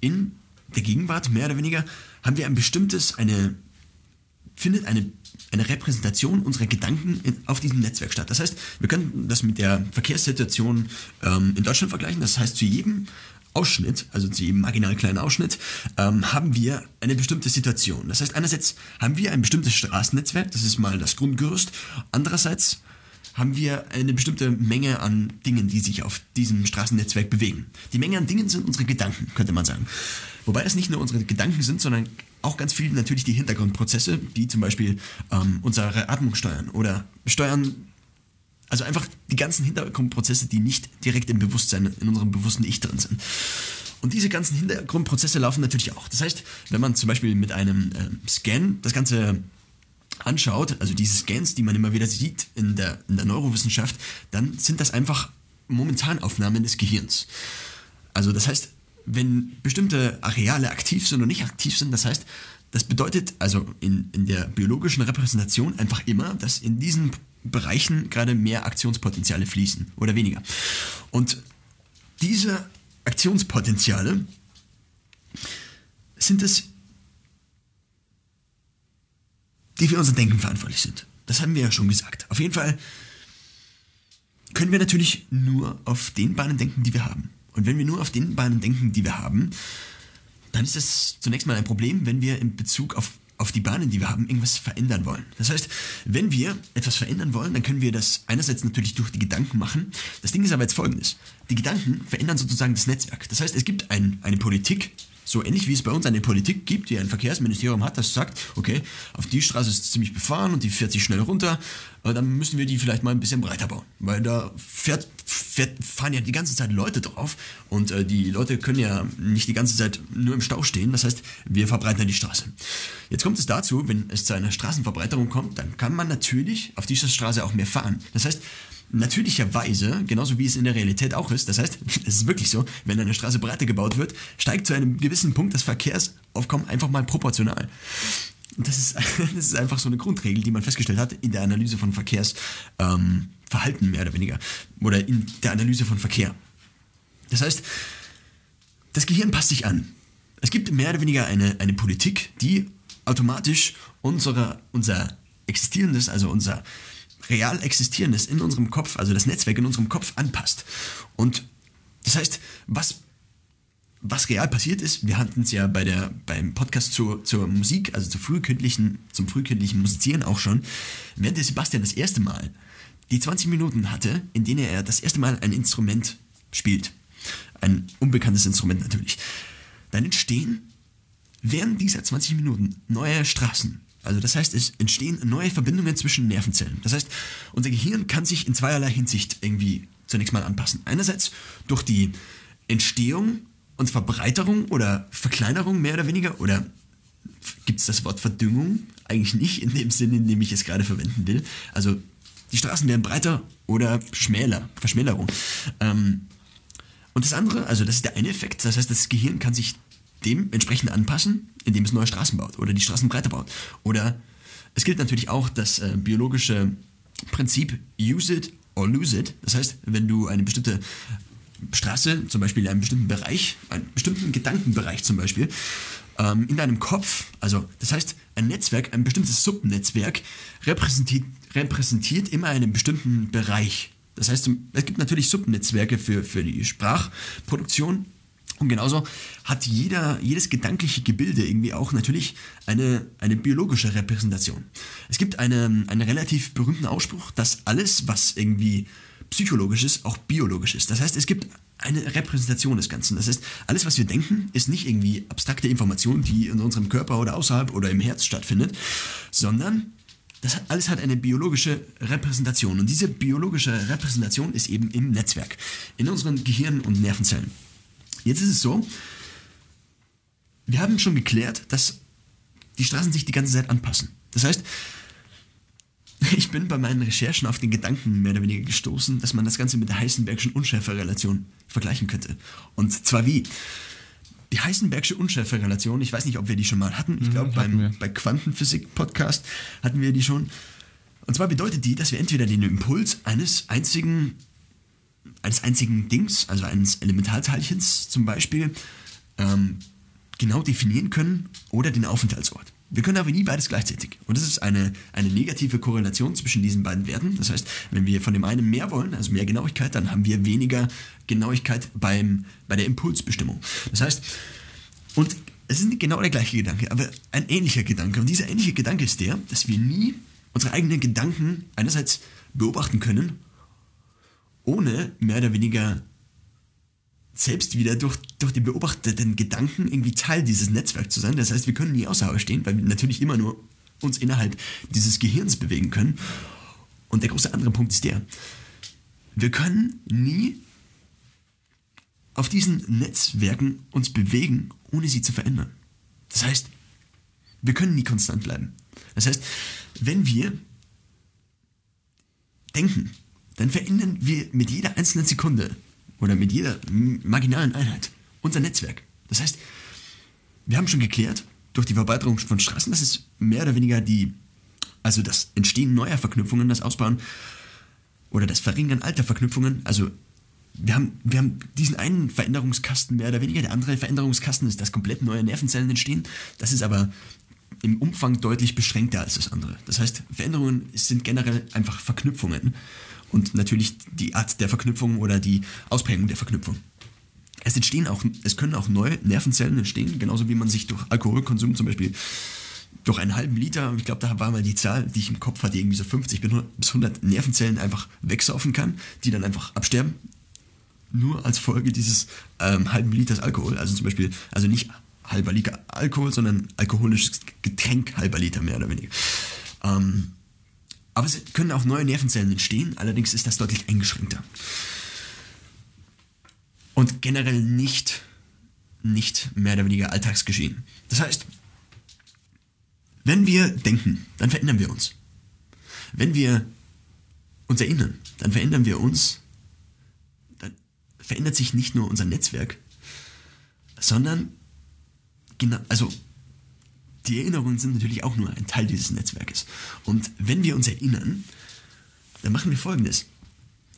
in der Gegenwart, mehr oder weniger, haben wir ein bestimmtes, eine, findet eine, eine Repräsentation unserer Gedanken in, auf diesem Netzwerk statt. Das heißt, wir können das mit der Verkehrssituation ähm, in Deutschland vergleichen. Das heißt, zu jedem Ausschnitt, also jedem marginal kleinen Ausschnitt, ähm, haben wir eine bestimmte Situation. Das heißt, einerseits haben wir ein bestimmtes Straßennetzwerk, das ist mal das Grundgerüst. Andererseits haben wir eine bestimmte Menge an Dingen, die sich auf diesem Straßennetzwerk bewegen. Die Menge an Dingen sind unsere Gedanken, könnte man sagen. Wobei es nicht nur unsere Gedanken sind, sondern auch ganz viel natürlich die Hintergrundprozesse, die zum Beispiel ähm, unsere Atmung steuern oder steuern also einfach die ganzen Hintergrundprozesse, die nicht direkt im Bewusstsein, in unserem bewussten Ich drin sind. Und diese ganzen Hintergrundprozesse laufen natürlich auch. Das heißt, wenn man zum Beispiel mit einem äh, Scan das Ganze anschaut, also diese Scans, die man immer wieder sieht in der, in der Neurowissenschaft, dann sind das einfach Momentanaufnahmen des Gehirns. Also das heißt, wenn bestimmte Areale aktiv sind und nicht aktiv sind, das heißt, das bedeutet also in, in der biologischen Repräsentation einfach immer, dass in diesen Bereichen gerade mehr Aktionspotenziale fließen oder weniger. Und diese Aktionspotenziale sind es, die für unser Denken verantwortlich sind. Das haben wir ja schon gesagt. Auf jeden Fall können wir natürlich nur auf den Bahnen denken, die wir haben. Und wenn wir nur auf den Bahnen denken, die wir haben, dann ist das zunächst mal ein Problem, wenn wir in Bezug auf auf die Bahnen, die wir haben, irgendwas verändern wollen. Das heißt, wenn wir etwas verändern wollen, dann können wir das einerseits natürlich durch die Gedanken machen. Das Ding ist aber jetzt folgendes. Die Gedanken verändern sozusagen das Netzwerk. Das heißt, es gibt ein, eine Politik, so ähnlich wie es bei uns eine Politik gibt, die ein Verkehrsministerium hat, das sagt, okay, auf die Straße ist ziemlich befahren und die fährt sich schnell runter, dann müssen wir die vielleicht mal ein bisschen breiter bauen. Weil da fährt, fährt, fahren ja die ganze Zeit Leute drauf und äh, die Leute können ja nicht die ganze Zeit nur im Stau stehen. Das heißt, wir verbreitern die Straße. Jetzt kommt es dazu, wenn es zu einer Straßenverbreiterung kommt, dann kann man natürlich auf dieser Straße auch mehr fahren. Das heißt, natürlicherweise, genauso wie es in der Realität auch ist, das heißt, es ist wirklich so, wenn eine Straße breiter gebaut wird, steigt zu einem gewissen Punkt das Verkehrsaufkommen einfach mal proportional. Das ist, das ist einfach so eine Grundregel, die man festgestellt hat in der Analyse von Verkehrsverhalten, ähm, mehr oder weniger. Oder in der Analyse von Verkehr. Das heißt, das Gehirn passt sich an. Es gibt mehr oder weniger eine, eine Politik, die automatisch unsere, unser existierendes, also unser real existierendes in unserem Kopf, also das Netzwerk in unserem Kopf anpasst. Und das heißt, was, was real passiert ist, wir hatten es ja bei der, beim Podcast zur, zur Musik, also zur frühkindlichen, zum frühkindlichen Musizieren auch schon, während der Sebastian das erste Mal die 20 Minuten hatte, in denen er das erste Mal ein Instrument spielt, ein unbekanntes Instrument natürlich, dann entstehen während dieser 20 Minuten neue Straßen, also das heißt, es entstehen neue Verbindungen zwischen Nervenzellen. Das heißt, unser Gehirn kann sich in zweierlei Hinsicht irgendwie zunächst mal anpassen. Einerseits durch die Entstehung und Verbreiterung oder Verkleinerung mehr oder weniger oder gibt es das Wort Verdüngung? Eigentlich nicht in dem Sinne, in dem ich es gerade verwenden will. Also die Straßen werden breiter oder schmäler, Verschmälerung. Ähm, und das andere, also das ist der eine Effekt, das heißt, das Gehirn kann sich dementsprechend anpassen, indem es neue Straßen baut oder die Straßen breiter baut. Oder es gilt natürlich auch das äh, biologische Prinzip use it or lose it. Das heißt, wenn du eine bestimmte Straße, zum Beispiel in einem bestimmten Bereich, einen bestimmten Gedankenbereich zum Beispiel, ähm, in deinem Kopf, also das heißt, ein Netzwerk, ein bestimmtes Subnetzwerk repräsentiert, repräsentiert immer einen bestimmten Bereich. Das heißt, es gibt natürlich Subnetzwerke für, für die Sprachproduktion. Und genauso hat jeder, jedes gedankliche Gebilde irgendwie auch natürlich eine, eine biologische Repräsentation. Es gibt einen, einen relativ berühmten Ausspruch, dass alles, was irgendwie psychologisch ist, auch biologisch ist. Das heißt, es gibt eine Repräsentation des Ganzen. Das heißt, alles, was wir denken, ist nicht irgendwie abstrakte Information, die in unserem Körper oder außerhalb oder im Herz stattfindet, sondern das hat, alles hat eine biologische Repräsentation. Und diese biologische Repräsentation ist eben im Netzwerk, in unseren Gehirn- und Nervenzellen. Jetzt ist es so, wir haben schon geklärt, dass die Straßen sich die ganze Zeit anpassen. Das heißt, ich bin bei meinen Recherchen auf den Gedanken mehr oder weniger gestoßen, dass man das Ganze mit der Heisenbergschen Unschärferelation vergleichen könnte. Und zwar wie? Die Heisenbergsche Unschärferelation, ich weiß nicht, ob wir die schon mal hatten. Ich glaube, beim bei Quantenphysik-Podcast hatten wir die schon. Und zwar bedeutet die, dass wir entweder den Impuls eines einzigen, eines einzigen Dings, also eines Elementarteilchens zum Beispiel, ähm, genau definieren können oder den Aufenthaltsort. Wir können aber nie beides gleichzeitig. Und das ist eine, eine negative Korrelation zwischen diesen beiden Werten. Das heißt, wenn wir von dem einen mehr wollen, also mehr Genauigkeit, dann haben wir weniger Genauigkeit beim, bei der Impulsbestimmung. Das heißt, und es ist nicht genau der gleiche Gedanke, aber ein ähnlicher Gedanke. Und dieser ähnliche Gedanke ist der, dass wir nie unsere eigenen Gedanken einerseits beobachten können, ohne mehr oder weniger selbst wieder durch, durch die beobachteten Gedanken irgendwie Teil dieses Netzwerks zu sein. Das heißt, wir können nie außerhalb stehen, weil wir natürlich immer nur uns innerhalb dieses Gehirns bewegen können. Und der große andere Punkt ist der, wir können nie auf diesen Netzwerken uns bewegen, ohne sie zu verändern. Das heißt, wir können nie konstant bleiben. Das heißt, wenn wir denken, dann verändern wir mit jeder einzelnen Sekunde oder mit jeder marginalen Einheit unser Netzwerk. Das heißt, wir haben schon geklärt, durch die Verbreiterung von Straßen, das ist mehr oder weniger die, also das Entstehen neuer Verknüpfungen, das Ausbauen oder das Verringern alter Verknüpfungen. Also wir haben, wir haben diesen einen Veränderungskasten mehr oder weniger. Der andere Veränderungskasten ist, dass komplett neue Nervenzellen entstehen. Das ist aber im Umfang deutlich beschränkter als das andere. Das heißt, Veränderungen sind generell einfach Verknüpfungen und natürlich die Art der Verknüpfung oder die Ausprägung der Verknüpfung. Es entstehen auch, es können auch neue Nervenzellen entstehen, genauso wie man sich durch Alkoholkonsum zum Beispiel durch einen halben Liter, ich glaube, da war mal die Zahl, die ich im Kopf hatte, irgendwie so 50 bis 100 Nervenzellen einfach wegsaufen kann, die dann einfach absterben. Nur als Folge dieses ähm, halben Liters Alkohol. Also zum Beispiel, also nicht halber Liter Alkohol, sondern alkoholisches Getränk halber Liter mehr oder weniger. Ähm, aber es können auch neue Nervenzellen entstehen, allerdings ist das deutlich eingeschränkter. Und generell nicht, nicht mehr oder weniger Alltagsgeschehen. Das heißt, wenn wir denken, dann verändern wir uns. Wenn wir uns erinnern, dann verändern wir uns. Dann verändert sich nicht nur unser Netzwerk, sondern genau, also die Erinnerungen sind natürlich auch nur ein Teil dieses Netzwerkes. Und wenn wir uns erinnern, dann machen wir Folgendes.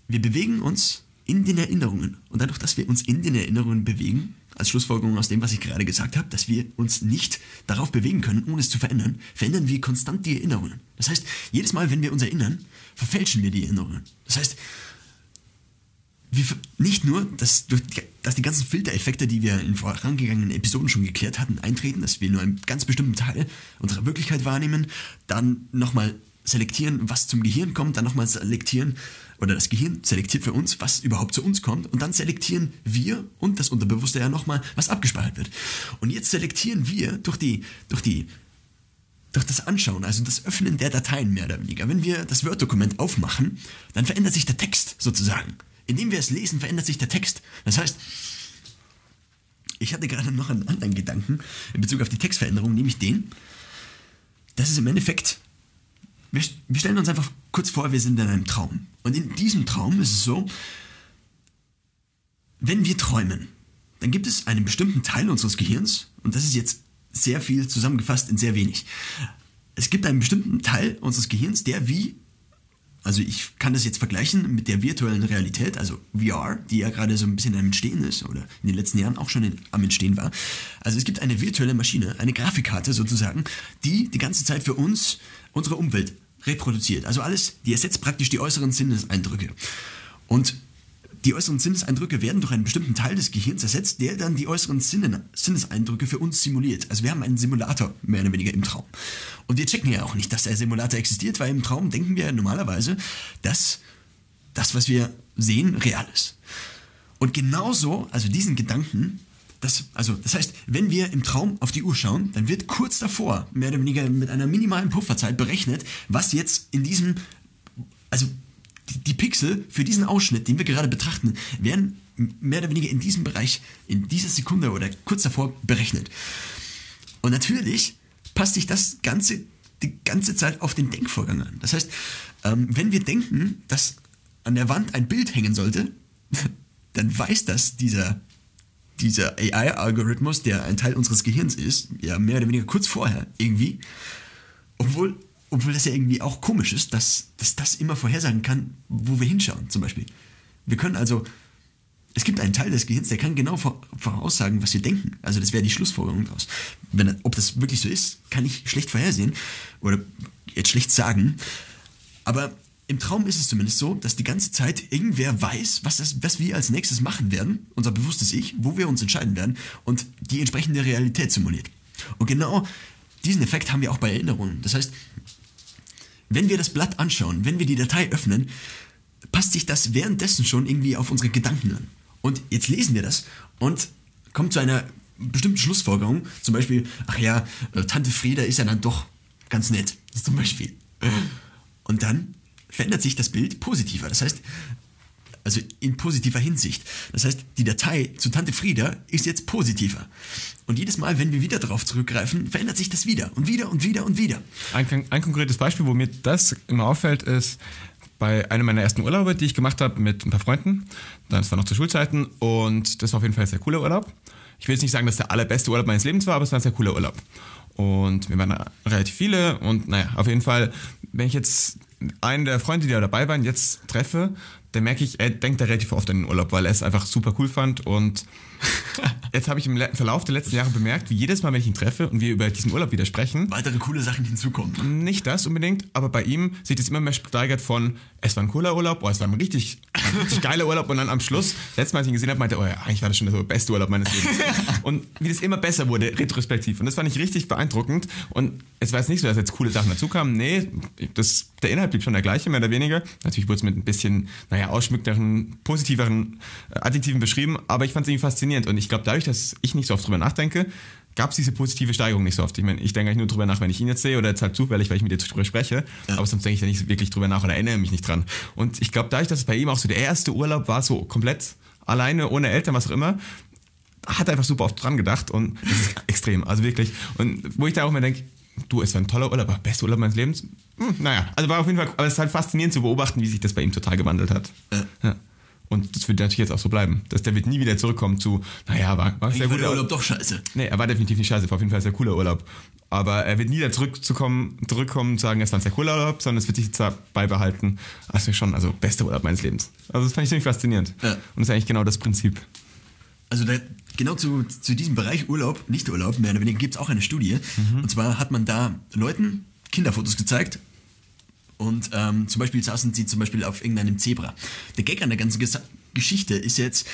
Wir bewegen uns in den Erinnerungen. Und dadurch, dass wir uns in den Erinnerungen bewegen, als Schlussfolgerung aus dem, was ich gerade gesagt habe, dass wir uns nicht darauf bewegen können, ohne es zu verändern, verändern wir konstant die Erinnerungen. Das heißt, jedes Mal, wenn wir uns erinnern, verfälschen wir die Erinnerungen. Das heißt, wir, nicht nur, dass, dass die ganzen Filtereffekte, die wir in vorangegangenen Episoden schon geklärt hatten, eintreten, dass wir nur einen ganz bestimmten Teil unserer Wirklichkeit wahrnehmen, dann nochmal selektieren, was zum Gehirn kommt, dann nochmal selektieren, oder das Gehirn selektiert für uns, was überhaupt zu uns kommt, und dann selektieren wir und das Unterbewusste ja nochmal, was abgespeichert wird. Und jetzt selektieren wir durch die, durch die durch das Anschauen, also das Öffnen der Dateien mehr oder weniger. Wenn wir das Word-Dokument aufmachen, dann verändert sich der Text sozusagen. Indem wir es lesen, verändert sich der Text. Das heißt, ich hatte gerade noch einen anderen Gedanken in Bezug auf die Textveränderung, nämlich den, dass es im Endeffekt, wir, wir stellen uns einfach kurz vor, wir sind in einem Traum. Und in diesem Traum ist es so, wenn wir träumen, dann gibt es einen bestimmten Teil unseres Gehirns, und das ist jetzt sehr viel zusammengefasst in sehr wenig. Es gibt einen bestimmten Teil unseres Gehirns, der wie Also ich kann das jetzt vergleichen mit der virtuellen Realität, also VR, die ja gerade so ein bisschen am Entstehen ist oder in den letzten Jahren auch schon in, am Entstehen war. Also es gibt eine virtuelle Maschine, eine Grafikkarte sozusagen, die die ganze Zeit für uns unsere Umwelt reproduziert. Also alles, die ersetzt praktisch die äußeren Sinneseindrücke. Und die äußeren Sinneseindrücke werden durch einen bestimmten Teil des Gehirns ersetzt, der dann die äußeren Sinnen, Sinneseindrücke für uns simuliert. Also wir haben einen Simulator mehr oder weniger im Traum. Und wir checken ja auch nicht, dass der Simulator existiert, weil im Traum denken wir normalerweise, dass das, was wir sehen, real ist. Und genauso, also diesen Gedanken, das, also das heißt, wenn wir im Traum auf die Uhr schauen, dann wird kurz davor, mehr oder weniger mit einer minimalen Pufferzeit berechnet, was jetzt in diesem, also die Pixel für diesen Ausschnitt, den wir gerade betrachten, werden mehr oder weniger in diesem Bereich, in dieser Sekunde oder kurz davor berechnet. Und natürlich passt sich das Ganze die ganze Zeit auf den Denkvorgang an. Das heißt, ähm, wenn wir denken, dass an der Wand ein Bild hängen sollte, dann weiß das dieser, dieser AI-Algorithmus, der ein Teil unseres Gehirns ist, ja mehr oder weniger kurz vorher irgendwie, obwohl, obwohl das ja irgendwie auch komisch ist, dass, dass das immer vorhersagen kann, wo wir hinschauen zum Beispiel. Wir können also, es gibt einen Teil des Gehirns, der kann genau vor- voraussagen, was wir denken. Also das wäre die Schlussfolgerung daraus. Wenn, ob das wirklich so ist, kann ich schlecht vorhersehen oder jetzt schlecht sagen. Aber im Traum ist es zumindest so, dass die ganze Zeit irgendwer weiß, was, das, was wir als nächstes machen werden, unser bewusstes Ich, wo wir uns entscheiden werden und die entsprechende Realität simuliert. Und genau diesen Effekt haben wir auch bei Erinnerungen. Das heißt, wenn wir das Blatt anschauen, wenn wir die Datei öffnen, passt sich das währenddessen schon irgendwie auf unsere Gedanken an. Und jetzt lesen wir das und kommen zu einer bestimmten Schlussfolgerung. Zum Beispiel, ach ja, äh, Tante Frieda ist ja dann doch ganz nett. Zum Beispiel. Und dann verändert sich das Bild positiver. Das heißt, also in positiver Hinsicht. Das heißt, die Datei zu Tante Frieda ist jetzt positiver. Und jedes Mal, wenn wir wieder darauf zurückgreifen, verändert sich das wieder und wieder und wieder und wieder. Ein, ein konkretes Beispiel, wo mir das immer auffällt, ist bei einem meiner ersten Urlaube, die ich gemacht habe mit ein paar Freunden. Das war noch zu Schulzeiten und das war auf jeden Fall ein sehr cooler Urlaub. Ich will jetzt nicht sagen, dass der allerbeste Urlaub meines Lebens war, aber es war ein sehr cooler Urlaub. Und wir waren relativ viele und naja, auf jeden Fall, wenn ich jetzt einen der Freunde, die da dabei waren, jetzt treffe, dann merke ich, er denkt da relativ oft an den Urlaub, weil er es einfach super cool fand und jetzt habe ich im Verlauf der letzten Jahre bemerkt, wie jedes Mal, wenn ich ihn treffe und wir über diesen Urlaub wieder sprechen, Weitere coole Sachen hinzukommen. nicht das unbedingt, aber bei ihm sieht es immer mehr steigert von, es war ein cooler Urlaub, oh, es war ein richtig, richtig geiler Urlaub und dann am Schluss, letztes Mal, als ich ihn gesehen habe, meinte er, oh ja, eigentlich war das schon der beste Urlaub meines Lebens. und wie das immer besser wurde, retrospektiv. Und das fand ich richtig beeindruckend. Und es war jetzt nicht so, dass jetzt coole Sachen dazu kamen. Nee, das, der Inhalt blieb schon der gleiche, mehr oder weniger. Natürlich wurde es mit ein bisschen, naja, ausschmückteren, positiveren äh, Adjektiven beschrieben, aber ich fand es irgendwie faszinierend. Und ich glaube, dadurch, dass ich nicht so oft drüber nachdenke, gab es diese positive Steigerung nicht so oft. Ich meine, ich denke eigentlich nur drüber nach, wenn ich ihn jetzt sehe oder jetzt halt zufällig, weil ich mit dir drüber spreche. Aber sonst denke ich da nicht wirklich drüber nach oder erinnere mich nicht dran. Und ich glaube, dadurch, dass es bei ihm auch so der erste Urlaub war, so komplett alleine, ohne Eltern, was auch immer, hat er einfach super oft dran gedacht und das ist extrem, also wirklich. Und wo ich da auch mir denke, du, es war ein toller Urlaub, aber bester Urlaub meines Lebens? Hm, naja, also war auf jeden Fall, aber es ist halt faszinierend zu beobachten, wie sich das bei ihm total gewandelt hat. Ja. Ja. Und das wird natürlich jetzt auch so bleiben. Dass der wird nie wieder zurückkommen zu, naja, war, war sehr guter der Urlaub doch scheiße. Nee, er war definitiv nicht scheiße, war auf jeden Fall ein sehr cooler Urlaub. Aber er wird nie wieder zurückzukommen, zurückkommen und sagen, es war ein sehr cooler Urlaub, sondern es wird sich jetzt da beibehalten. Also schon, also bester Urlaub meines Lebens. Also das fand ich ziemlich faszinierend. Ja. Und das ist eigentlich genau das Prinzip. Also da, genau zu, zu diesem Bereich Urlaub, nicht Urlaub, mehr oder weniger gibt es auch eine Studie. Und zwar hat man da Leuten Kinderfotos gezeigt. Und ähm, zum Beispiel saßen sie zum Beispiel auf irgendeinem Zebra. Der Gag an der ganzen Gesa Geschichte ist jetzt,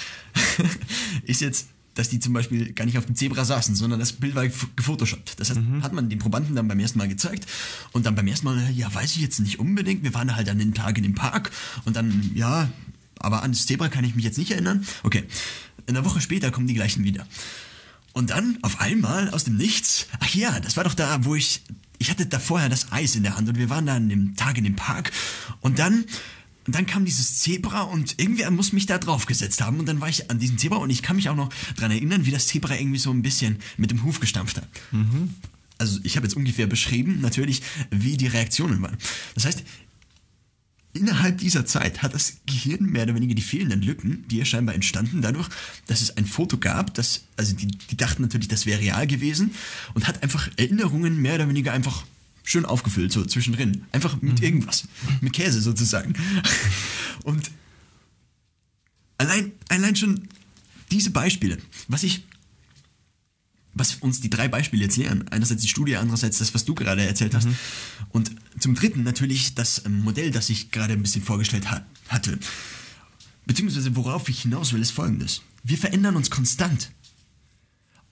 ist jetzt, dass die zum Beispiel gar nicht auf dem Zebra saßen, sondern das Bild war gef- gefotoshoppt. Das heißt, hat man den Probanden dann beim ersten Mal gezeigt und dann beim ersten Mal, ja, weiß ich jetzt nicht unbedingt. Wir waren halt an den Tag in dem Park und dann, ja, aber an das Zebra kann ich mich jetzt nicht erinnern. Okay, eine Woche später kommen die gleichen wieder. Und dann auf einmal aus dem Nichts, ach ja, das war doch da, wo ich, ich hatte da vorher das Eis in der Hand und wir waren da an dem Tag in dem Park und dann, und dann kam dieses Zebra und irgendwer muss mich da draufgesetzt haben und dann war ich an diesem Zebra und ich kann mich auch noch dran erinnern, wie das Zebra irgendwie so ein bisschen mit dem Huf gestampft hat. Also ich habe jetzt ungefähr beschrieben, natürlich, wie die Reaktionen waren. Das heißt, Innerhalb dieser Zeit hat das Gehirn mehr oder weniger die fehlenden Lücken, die ja scheinbar entstanden dadurch, dass es ein Foto gab, das, also die, die dachten natürlich, das wäre real gewesen und hat einfach Erinnerungen mehr oder weniger einfach schön aufgefüllt, so zwischendrin. Einfach mit irgendwas. Mit Käse sozusagen. Und allein, allein schon diese Beispiele, was ich, was uns die drei Beispiele jetzt lehren, einerseits die Studie, andererseits das, was du gerade erzählt hast, und zum dritten natürlich das ähm, Modell, das ich gerade ein bisschen vorgestellt ha hatte. Beziehungsweise worauf ich hinaus will, ist folgendes. Wir verändern uns konstant.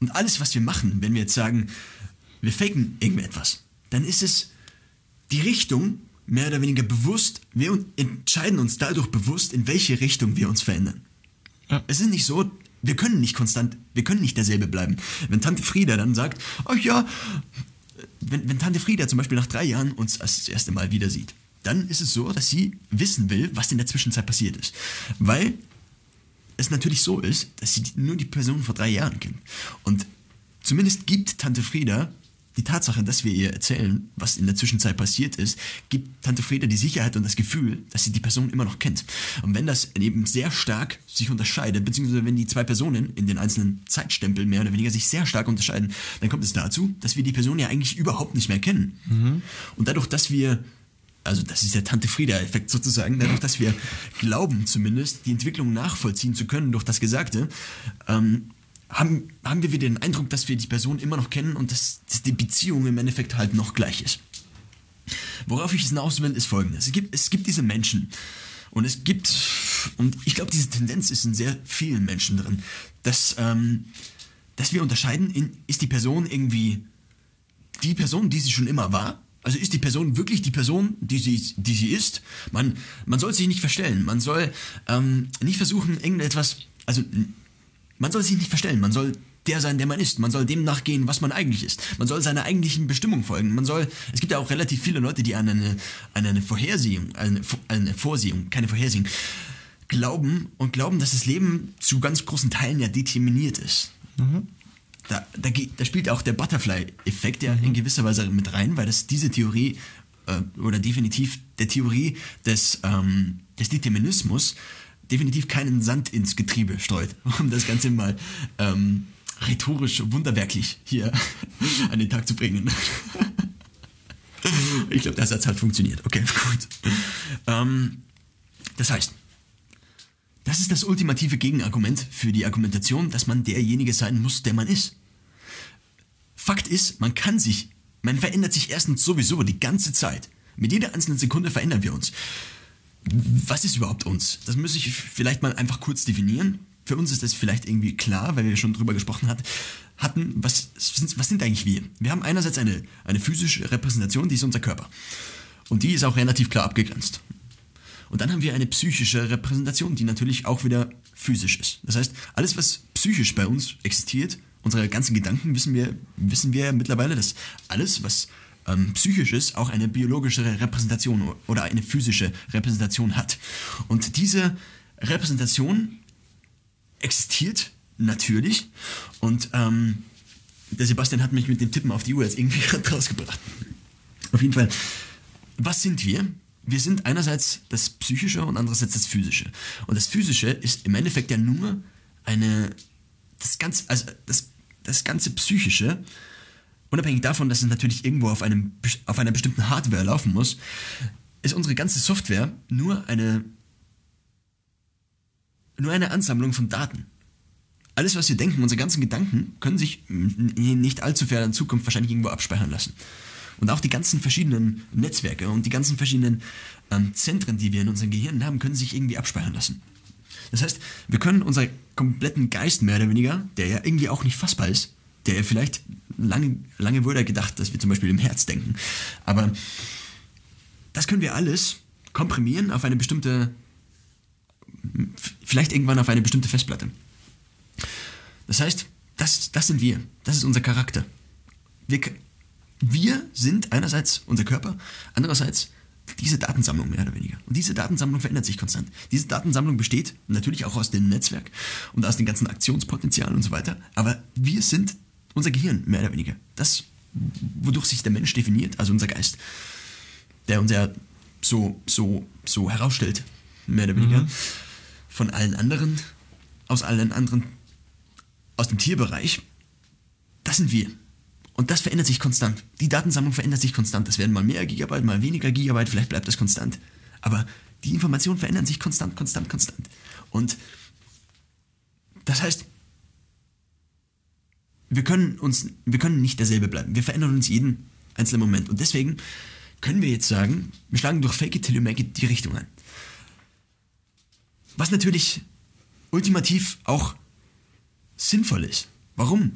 Und alles, was wir machen, wenn wir jetzt sagen, wir faken irgendetwas, dann ist es die Richtung, mehr oder weniger bewusst, wir entscheiden uns dadurch bewusst, in welche Richtung wir uns verändern. Ja. Es ist nicht so, wir können nicht konstant, wir können nicht derselbe bleiben. Wenn Tante Frieda dann sagt, ach ja, wenn, wenn Tante Frieda zum Beispiel nach drei Jahren uns das erste Mal wieder sieht, dann ist es so, dass sie wissen will, was in der Zwischenzeit passiert ist. Weil es natürlich so ist, dass sie nur die Person vor drei Jahren kennt. Und zumindest gibt Tante Frieda die Tatsache, dass wir ihr erzählen, was in der Zwischenzeit passiert ist, gibt Tante Frieda die Sicherheit und das Gefühl, dass sie die Person immer noch kennt. Und wenn das eben sehr stark sich unterscheidet, beziehungsweise wenn die zwei Personen in den einzelnen Zeitstempeln mehr oder weniger sich sehr stark unterscheiden, dann kommt es dazu, dass wir die Person ja eigentlich überhaupt nicht mehr kennen. Und dadurch, dass wir also das ist der Tante Frieda-Effekt sozusagen, dadurch, dass wir glauben zumindest, die Entwicklung nachvollziehen zu können durch das Gesagte, ähm, haben, haben wir wieder den Eindruck, dass wir die Person immer noch kennen und dass, dass die Beziehung im Endeffekt halt noch gleich ist. Worauf ich hinaus will, ist folgendes. Es gibt, es gibt diese Menschen und es gibt, und ich glaube, diese Tendenz ist in sehr vielen Menschen drin, dass, ähm, dass wir unterscheiden, in, ist die Person irgendwie die Person, die sie schon immer war? Also ist die Person wirklich die Person, die sie, die sie ist? Man, man soll sich nicht verstellen. Man soll ähm, nicht versuchen, irgendetwas. Also, man soll sich nicht verstellen. Man soll der sein, der man ist. Man soll dem nachgehen, was man eigentlich ist. Man soll seiner eigentlichen Bestimmung folgen. Man soll. Es gibt ja auch relativ viele Leute, die an eine, an eine Vorhersehung, eine, eine Vorsehung, keine Vorhersehung, glauben und glauben, dass das Leben zu ganz großen Teilen ja determiniert ist da, da, geht- da spielt auch der Butterfly-Effekt ja in gewisser Weise mit rein, weil das diese Theorie äh, oder definitiv der Theorie des, ähm, des Determinismus definitiv keinen Sand ins Getriebe streut, um das Ganze mal ähm, rhetorisch wunderwerklich hier an den Tag zu bringen. ich glaube, der Satz hat funktioniert. Okay, gut. Ähm, das heißt, das ist das ultimative Gegenargument für die Argumentation, dass man derjenige sein muss, der man ist. Fakt ist, man kann sich, man verändert sich erstens sowieso die ganze Zeit. Mit jeder einzelnen Sekunde verändern wir uns. Was ist überhaupt uns? Das muss ich vielleicht mal einfach kurz definieren. Für uns ist das vielleicht irgendwie klar, weil wir schon drüber gesprochen hat, hatten. Was sind, was sind eigentlich wir? Wir haben einerseits eine, eine physische Repräsentation, die ist unser Körper. Und die ist auch relativ klar abgegrenzt. Und dann haben wir eine psychische Repräsentation, die natürlich auch wieder physisch ist. Das heißt, alles, was psychisch bei uns existiert, unsere ganzen Gedanken, wissen wir, wissen wir mittlerweile, dass alles, was ähm, psychisch ist, auch eine biologische Repräsentation oder eine physische Repräsentation hat. Und diese Repräsentation existiert natürlich und ähm, der Sebastian hat mich mit dem Tippen auf die Uhr jetzt irgendwie gerade rausgebracht. Auf jeden Fall, was sind wir? Wir sind einerseits das Psychische und andererseits das Physische. Und das Physische ist im Endeffekt ja nur eine, das ganze, also das, das ganze Psychische, unabhängig davon, dass es natürlich irgendwo auf, einem, auf einer bestimmten Hardware laufen muss, ist unsere ganze Software nur eine, nur eine Ansammlung von Daten. Alles, was wir denken, unsere ganzen Gedanken, können sich in nicht allzu ferner Zukunft wahrscheinlich irgendwo abspeichern lassen. Und auch die ganzen verschiedenen Netzwerke und die ganzen verschiedenen ähm, Zentren, die wir in unserem Gehirn haben, können sich irgendwie abspeichern lassen. Das heißt, wir können unseren kompletten Geist mehr oder weniger, der ja irgendwie auch nicht fassbar ist, der ja vielleicht lange, lange wurde gedacht, dass wir zum Beispiel im Herz denken, aber das können wir alles komprimieren auf eine bestimmte, vielleicht irgendwann auf eine bestimmte Festplatte. Das heißt, das, das sind wir, das ist unser Charakter. Wir, wir sind einerseits unser Körper, andererseits diese Datensammlung mehr oder weniger. Und diese Datensammlung verändert sich konstant. Diese Datensammlung besteht natürlich auch aus dem Netzwerk und aus den ganzen Aktionspotenzialen und so weiter. Aber wir sind unser Gehirn mehr oder weniger. Das, wodurch sich der Mensch definiert, also unser Geist, der uns ja so, so, so herausstellt, mehr oder weniger, mhm. von allen anderen, aus allen anderen, aus dem Tierbereich, das sind wir. Und das verändert sich konstant. Die Datensammlung verändert sich konstant. Es werden mal mehr Gigabyte, mal weniger Gigabyte, vielleicht bleibt das konstant. Aber die Informationen verändern sich konstant, konstant, konstant. Und das heißt, wir können uns, wir können nicht derselbe bleiben. Wir verändern uns jeden einzelnen Moment. Und deswegen können wir jetzt sagen, wir schlagen durch Fake it till you make it die Richtung ein. Was natürlich ultimativ auch sinnvoll ist. Warum?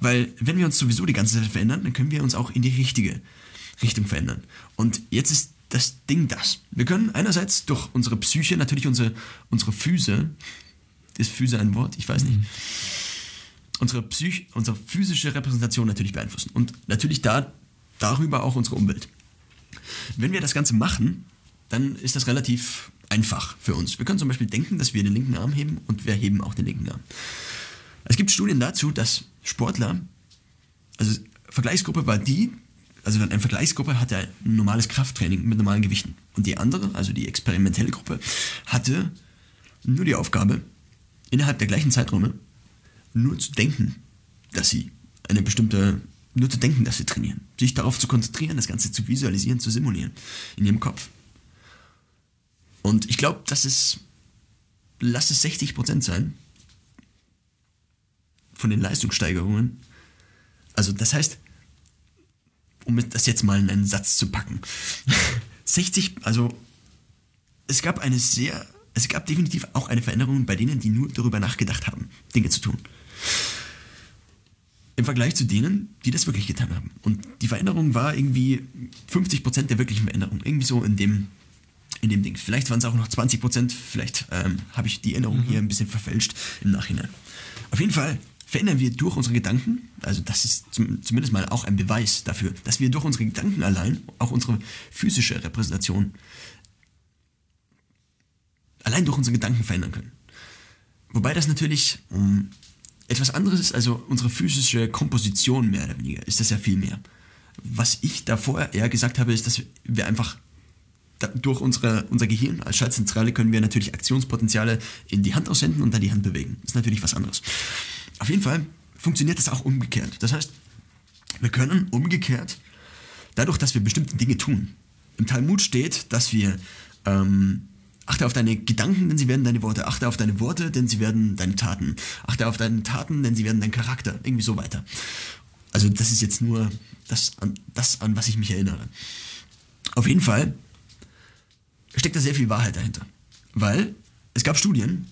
Weil wenn wir uns sowieso die ganze Zeit verändern, dann können wir uns auch in die richtige Richtung verändern. Und jetzt ist das Ding das. Wir können einerseits durch unsere Psyche, natürlich unsere, unsere Füße, ist Füße ein Wort? Ich weiß nicht. Unsere, Psych, unsere physische Repräsentation natürlich beeinflussen. Und natürlich da, darüber auch unsere Umwelt. Wenn wir das Ganze machen, dann ist das relativ einfach für uns. Wir können zum Beispiel denken, dass wir den linken Arm heben und wir heben auch den linken Arm. Es gibt Studien dazu, dass Sportler, also Vergleichsgruppe war die, also eine Vergleichsgruppe hatte ein normales Krafttraining mit normalen Gewichten. Und die andere, also die experimentelle Gruppe, hatte nur die Aufgabe, innerhalb der gleichen Zeiträume nur zu denken, dass sie eine bestimmte, nur zu denken, dass sie trainieren. Sich darauf zu konzentrieren, das Ganze zu visualisieren, zu simulieren in ihrem Kopf. Und ich glaube, das ist, lass es 60% sein von den Leistungssteigerungen. Also das heißt, um das jetzt mal in einen Satz zu packen, 60, also es gab eine sehr, es gab definitiv auch eine Veränderung bei denen, die nur darüber nachgedacht haben, Dinge zu tun. Im Vergleich zu denen, die das wirklich getan haben. Und die Veränderung war irgendwie 50% der wirklichen Veränderung. Irgendwie so in dem, in dem Ding. Vielleicht waren es auch noch 20%, vielleicht ähm, habe ich die Erinnerung mhm. hier ein bisschen verfälscht im Nachhinein. Auf jeden Fall verändern wir durch unsere Gedanken, also das ist zum, zumindest mal auch ein Beweis dafür, dass wir durch unsere Gedanken allein auch unsere physische Repräsentation allein durch unsere Gedanken verändern können. Wobei das natürlich um, etwas anderes ist, also unsere physische Komposition mehr oder weniger, ist das ja viel mehr. Was ich davor eher gesagt habe, ist, dass wir einfach durch unsere, unser Gehirn als Schaltzentrale können wir natürlich Aktionspotenziale in die Hand aussenden und dann die Hand bewegen. Ist natürlich was anderes. Auf jeden Fall funktioniert das auch umgekehrt. Das heißt, wir können umgekehrt, dadurch, dass wir bestimmte Dinge tun, im Talmud steht, dass wir ähm, achte auf deine Gedanken, denn sie werden deine Worte, achte auf deine Worte, denn sie werden deine Taten, achte auf deine Taten, denn sie werden dein Charakter, irgendwie so weiter. Also das ist jetzt nur das an, das, an was ich mich erinnere. Auf jeden Fall steckt da sehr viel Wahrheit dahinter. Weil es gab Studien,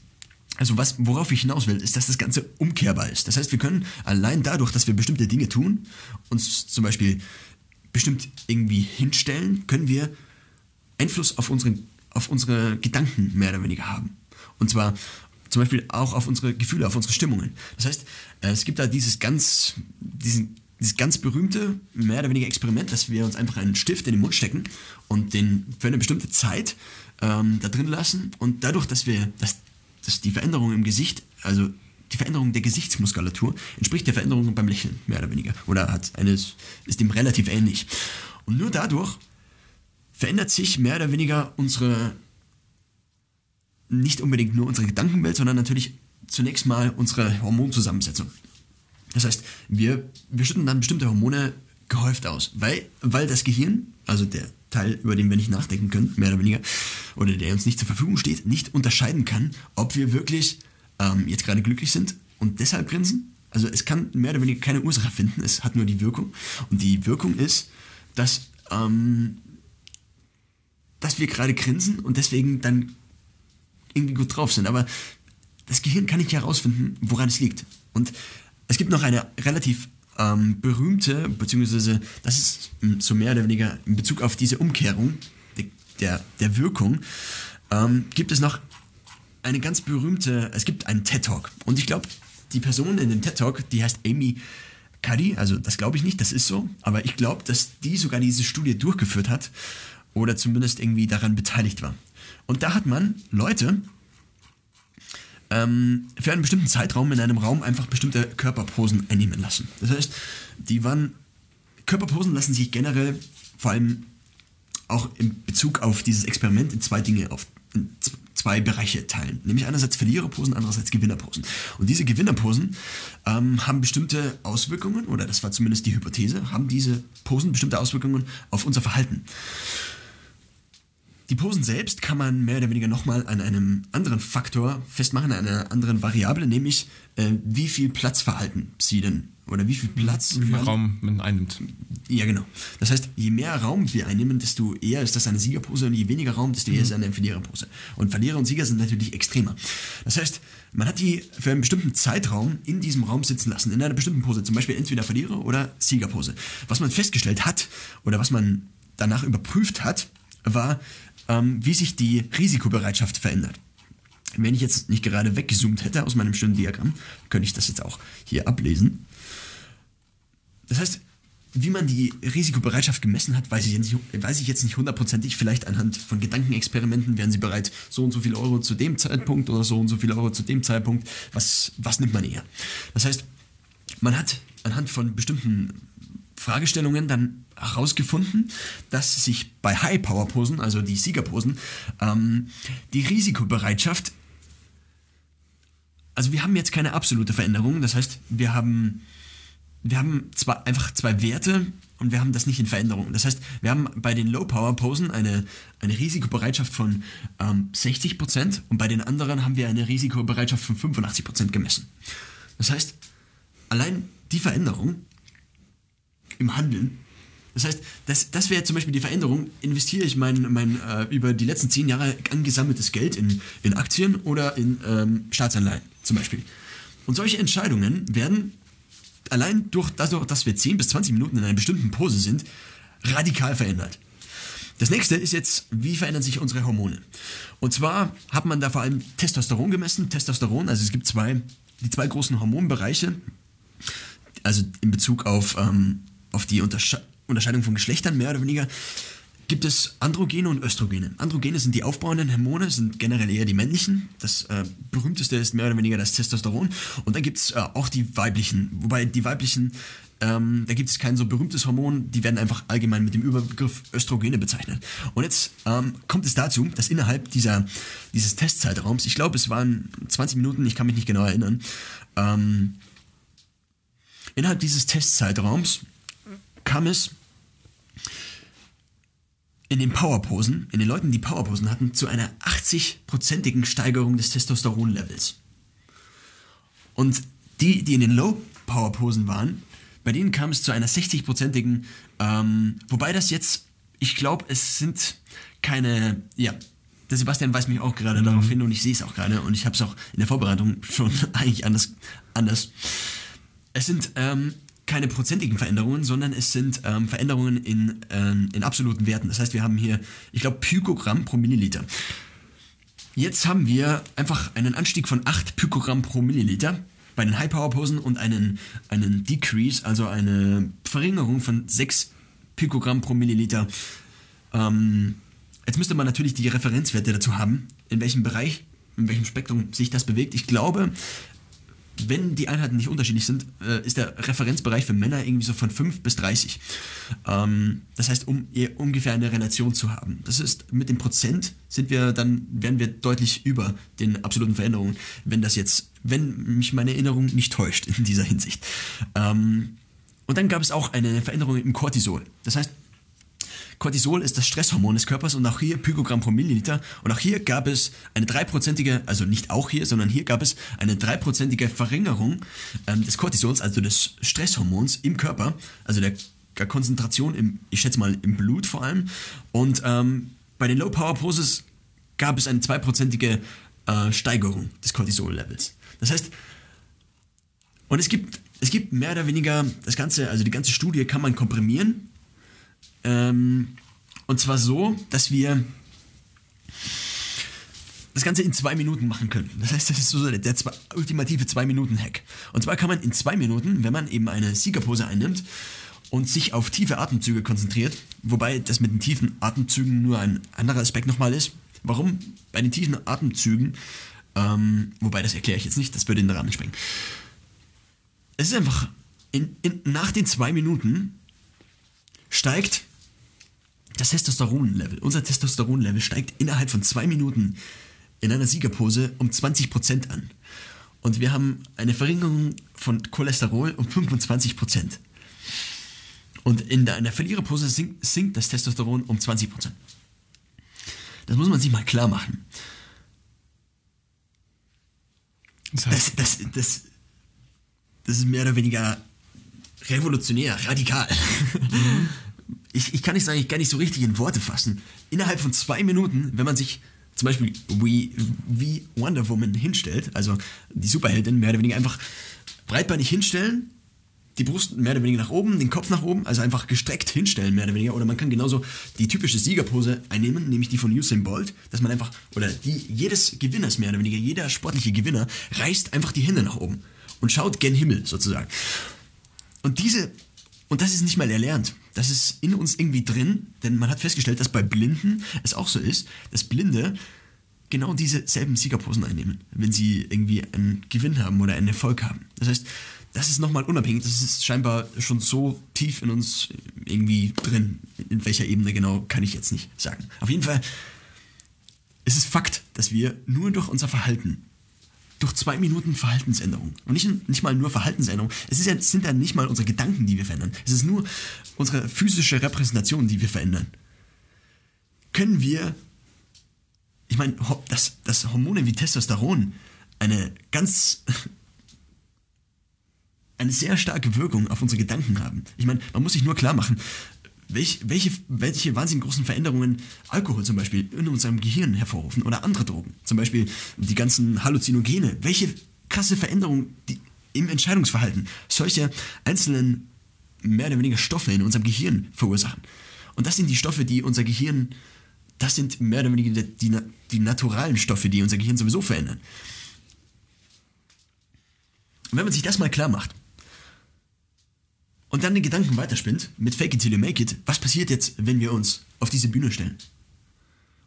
also was, worauf ich hinaus will, ist, dass das Ganze umkehrbar ist. Das heißt, wir können allein dadurch, dass wir bestimmte Dinge tun, uns zum Beispiel bestimmt irgendwie hinstellen, können wir Einfluss auf unsere, auf unsere Gedanken mehr oder weniger haben. Und zwar zum Beispiel auch auf unsere Gefühle, auf unsere Stimmungen. Das heißt, äh, es gibt da dieses ganz, diesen, dieses ganz berühmte, mehr oder weniger Experiment, dass wir uns einfach einen Stift in den Mund stecken und den für eine bestimmte Zeit ähm, da drin lassen und dadurch, dass wir, dass dass die Veränderung im Gesicht, also die Veränderung der Gesichtsmuskulatur entspricht der Veränderung beim Lächeln, mehr oder weniger. Oder hat eines, ist dem relativ ähnlich. Und nur dadurch verändert sich mehr oder weniger unsere, nicht unbedingt nur unsere Gedankenwelt, sondern natürlich zunächst mal unsere Hormonzusammensetzung. Das heißt, wir, wir schütten dann bestimmte Hormone gehäuft aus, weil, weil das Gehirn, also der Teil, über den wir nicht nachdenken können, mehr oder weniger, oder der uns nicht zur Verfügung steht, nicht unterscheiden kann, ob wir wirklich ähm, jetzt gerade glücklich sind und deshalb grinsen. Also es kann mehr oder weniger keine Ursache finden, es hat nur die Wirkung. Und die Wirkung ist, dass, ähm, dass wir gerade grinsen und deswegen dann irgendwie gut drauf sind. Aber das Gehirn kann nicht herausfinden, woran es liegt. Und es gibt noch eine relativ ähm, berühmte, beziehungsweise das ist so mehr oder weniger in Bezug auf diese Umkehrung der, der Wirkung, ähm, gibt es noch eine ganz berühmte, es gibt einen TED-Talk. Und ich glaube, die Person in dem TED-Talk, die heißt Amy Cuddy, also das glaube ich nicht, das ist so, aber ich glaube, dass die sogar diese Studie durchgeführt hat oder zumindest irgendwie daran beteiligt war. Und da hat man Leute ähm, für einen bestimmten Zeitraum in einem Raum einfach bestimmte Körperposen einnehmen lassen. Das heißt, die waren, Körperposen lassen sich generell vor allem auch in Bezug auf dieses Experiment in zwei Dinge auf, zwei Bereiche teilen. Nämlich einerseits Verliererposen, andererseits Gewinnerposen. Und diese Gewinnerposen ähm, haben bestimmte Auswirkungen, oder das war zumindest die Hypothese, haben diese Posen bestimmte Auswirkungen auf unser Verhalten. Die Posen selbst kann man mehr oder weniger nochmal an einem anderen Faktor festmachen, an einer anderen Variable, nämlich äh, wie viel Platz verhalten sie denn oder wie viel Platz Wie viel man- Raum man einnimmt. ja, genau. Das heißt, je mehr Raum wir einnehmen, desto eher ist das eine Siegerpose und je weniger Raum, desto eher ist es eine Verliererpose. Und Verlierer und Sieger sind natürlich extremer. Das heißt, man hat die für einen bestimmten Zeitraum in diesem Raum sitzen lassen, in einer bestimmten Pose, zum Beispiel entweder Verlierer- oder Siegerpose. Was man festgestellt hat oder was man danach überprüft hat, war, ähm, wie sich die Risikobereitschaft verändert. Wenn ich jetzt nicht gerade weggezoomt hätte aus meinem schönen Diagramm, könnte ich das jetzt auch hier ablesen. Das heißt, wie man die Risikobereitschaft gemessen hat, weiß ich jetzt nicht, weiß ich jetzt nicht hundertprozentig. Vielleicht anhand von Gedankenexperimenten wären sie bereit, so und so viel Euro zu dem Zeitpunkt oder so und so viel Euro zu dem Zeitpunkt. Was, was nimmt man eher? Das heißt, man hat anhand von bestimmten Fragestellungen dann herausgefunden, dass sich bei High-Power-Posen, also die Siegerposen, ähm, die Risikobereitschaft, also wir haben jetzt keine absolute Veränderung, das heißt, wir haben wir haben zwar einfach zwei Werte und wir haben das nicht in Veränderung. Das heißt, wir haben bei den Low-Power-Posen eine, eine Risikobereitschaft von ähm, 60% und bei den anderen haben wir eine Risikobereitschaft von 85% gemessen. Das heißt, allein die Veränderung im Handeln, das heißt, das, das wäre zum Beispiel die Veränderung, investiere ich mein, mein äh, über die letzten zehn Jahre angesammeltes Geld in, in Aktien oder in ähm, Staatsanleihen zum Beispiel. Und solche Entscheidungen werden allein durch das, dass wir 10 bis 20 Minuten in einer bestimmten Pose sind, radikal verändert. Das nächste ist jetzt, wie verändern sich unsere Hormone? Und zwar hat man da vor allem Testosteron gemessen. Testosteron, also es gibt zwei, die zwei großen Hormonbereiche, also in Bezug auf, ähm, auf die Untersche Unterscheidung von Geschlechtern mehr oder weniger, gibt es Androgene und Östrogene. Androgene sind die aufbauenden Hormone, sind generell eher die männlichen. Das äh, berühmteste ist mehr oder weniger das Testosteron. Und dann gibt es äh, auch die weiblichen, wobei die weiblichen, ähm, da gibt es kein so berühmtes Hormon, die werden einfach allgemein mit dem Überbegriff Östrogene bezeichnet. Und jetzt ähm, kommt es dazu, dass innerhalb dieser, dieses Testzeitraums, ich glaube es waren 20 Minuten, ich kann mich nicht genau erinnern, ähm, innerhalb dieses Testzeitraums kam es in den Powerposen, in den Leuten, die Powerposen hatten, zu einer 80-prozentigen Steigerung des Testosteronlevels. Und die, die in den Low-Power-Posen waren, bei denen kam es zu einer 60-prozentigen, ähm, wobei das jetzt, ich glaube, es sind keine, ja, der Sebastian weist mich auch gerade darauf hin und ich sehe es auch gerade und ich habe es auch in der Vorbereitung schon eigentlich anders. anders. Es sind ähm, keine prozentigen Veränderungen, sondern es sind ähm, Veränderungen in, ähm, in absoluten Werten. Das heißt, wir haben hier, ich glaube, Pykogramm pro Milliliter. Jetzt haben wir einfach einen Anstieg von 8 Pykogramm pro Milliliter bei den High-Power-Posen und einen, einen Decrease, also eine Verringerung von 6 Pykogramm pro Milliliter. Ähm, jetzt müsste man natürlich die Referenzwerte dazu haben, in welchem Bereich, in welchem Spektrum sich das bewegt. Ich glaube, wenn die Einheiten nicht unterschiedlich sind, äh, ist der Referenzbereich für Männer irgendwie so von 5 bis 30. Ähm, das heißt, um ungefähr eine Relation zu haben. Das ist mit dem Prozent sind wir dann, werden wir deutlich über den absoluten Veränderungen, wenn das jetzt, wenn mich meine Erinnerung nicht täuscht in dieser Hinsicht. Ähm, und dann gab es auch eine Veränderung im Cortisol. Das heißt, Cortisol ist das Stresshormon des Körpers und auch hier Pykogramm pro Milliliter. Und auch hier gab es eine dreiprozentige, also nicht auch hier, sondern hier gab es eine dreiprozentige Verringerung ähm, des Cortisols, also des Stresshormons im Körper, also der, der Konzentration, im, ich schätze mal im Blut vor allem. Und ähm, bei den Low-Power-Poses gab es eine zweiprozentige äh, Steigerung des Cortisol-Levels. Das heißt, und es gibt, es gibt mehr oder weniger das Ganze, also die ganze Studie kann man komprimieren. Ähm, und zwar so, dass wir das Ganze in zwei Minuten machen können. Das heißt, das ist so der, der zwei, ultimative zwei-Minuten-Hack. Und zwar kann man in zwei Minuten, wenn man eben eine Siegerpose einnimmt und sich auf tiefe Atemzüge konzentriert, wobei das mit den tiefen Atemzügen nur ein anderer Aspekt nochmal ist. Warum? Bei den tiefen Atemzügen, ähm, wobei das erkläre ich jetzt nicht, das würde in den Rahmen sprengen. Es ist einfach, in, in, nach den zwei Minuten steigt das Testosteronlevel. Unser Testosteronlevel steigt innerhalb von zwei Minuten in einer Siegerpose um 20% an. Und wir haben eine Verringerung von Cholesterol um 25%. Und in der, in der Verliererpose sinkt, sinkt das Testosteron um 20%. Das muss man sich mal klar machen. Das heißt, Das, das, das, das ist mehr oder weniger revolutionär, radikal. Ich, ich kann nicht sagen, ich kann nicht so richtig in Worte fassen. Innerhalb von zwei Minuten, wenn man sich zum Beispiel wie, wie Wonder Woman hinstellt, also die Superheldin mehr oder weniger einfach breitbeinig hinstellen, die Brust mehr oder weniger nach oben, den Kopf nach oben, also einfach gestreckt hinstellen, mehr oder weniger. Oder man kann genauso die typische Siegerpose einnehmen, nämlich die von Usain Bolt, dass man einfach, oder die jedes Gewinners mehr oder weniger, jeder sportliche Gewinner reißt einfach die Hände nach oben und schaut gen Himmel sozusagen. Und diese, und das ist nicht mal erlernt. Das ist in uns irgendwie drin, denn man hat festgestellt, dass bei Blinden es auch so ist, dass Blinde genau diese selben Siegerposen einnehmen, wenn sie irgendwie einen Gewinn haben oder einen Erfolg haben. Das heißt, das ist nochmal unabhängig, das ist scheinbar schon so tief in uns irgendwie drin. In welcher Ebene genau, kann ich jetzt nicht sagen. Auf jeden Fall ist es Fakt, dass wir nur durch unser Verhalten, durch zwei Minuten Verhaltensänderung, und nicht, nicht mal nur Verhaltensänderung, es, ist ja, sind ja nicht mal unsere Gedanken, die wir verändern, es ist nur unsere physische Repräsentation, die wir verändern, können wir ich meine, dass, dass Hormone wie Testosteron eine ganz eine sehr starke Wirkung auf unsere Gedanken haben. Ich meine, man muss sich nur klar machen, welch, welche, welche wahnsinnig großen Veränderungen Alkohol zum Beispiel in unserem Gehirn hervorrufen oder andere Drogen. Zum Beispiel die ganzen Halluzinogene. Welche krasse Veränderungen im Entscheidungsverhalten solche einzelnen mehr oder weniger Stoffe in unserem Gehirn verursachen. Und das sind die Stoffe, die unser Gehirn, das sind mehr oder weniger die, die, die naturalen Stoffe, die unser Gehirn sowieso verändern. Und wenn man sich das mal klar macht und dann den Gedanken weiterspinnt mit Fake it till you make it, was passiert jetzt, wenn wir uns auf diese Bühne stellen?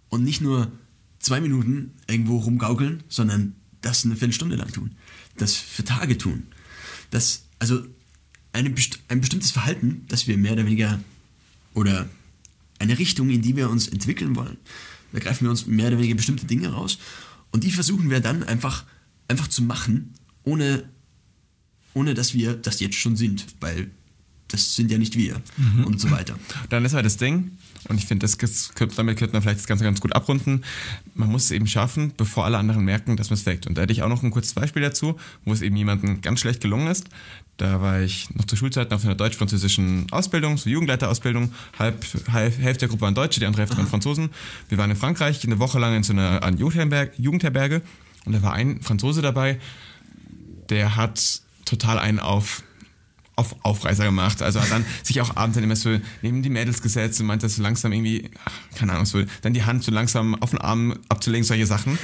Und nicht nur zwei Minuten irgendwo rumgaukeln, sondern das eine Viertelstunde lang tun. Das für Tage tun. Das, also eine, ein bestimmtes Verhalten, das wir mehr oder weniger oder eine Richtung, in die wir uns entwickeln wollen. Da greifen wir uns mehr oder weniger bestimmte Dinge raus und die versuchen wir dann einfach, einfach zu machen, ohne, ohne dass wir das jetzt schon sind, weil das sind ja nicht wir und so weiter. Dann ist halt das Ding, und ich finde, damit könnte man vielleicht das Ganze ganz gut abrunden. Man muss es eben schaffen, bevor alle anderen merken, dass man es faked. Und da hätte ich auch noch ein kurzes Beispiel dazu, wo es eben jemandem ganz schlecht gelungen ist. Da war ich noch zur Schulzeit auf einer deutsch-französischen Ausbildung, so Jugendleiterausbildung. Halb, halb, Hälfte der Gruppe waren Deutsche, die andere Hälfte waren Franzosen. Wir waren in Frankreich eine Woche lang in so einer an Jugendherberge, Jugendherberge und da war ein Franzose dabei, der hat total einen auf auf Aufreißer gemacht. Also hat dann sich auch abends dann immer so neben die Mädels gesetzt und meinte so langsam irgendwie, ach, keine Ahnung, so dann die Hand so langsam auf den Arm abzulegen, solche Sachen.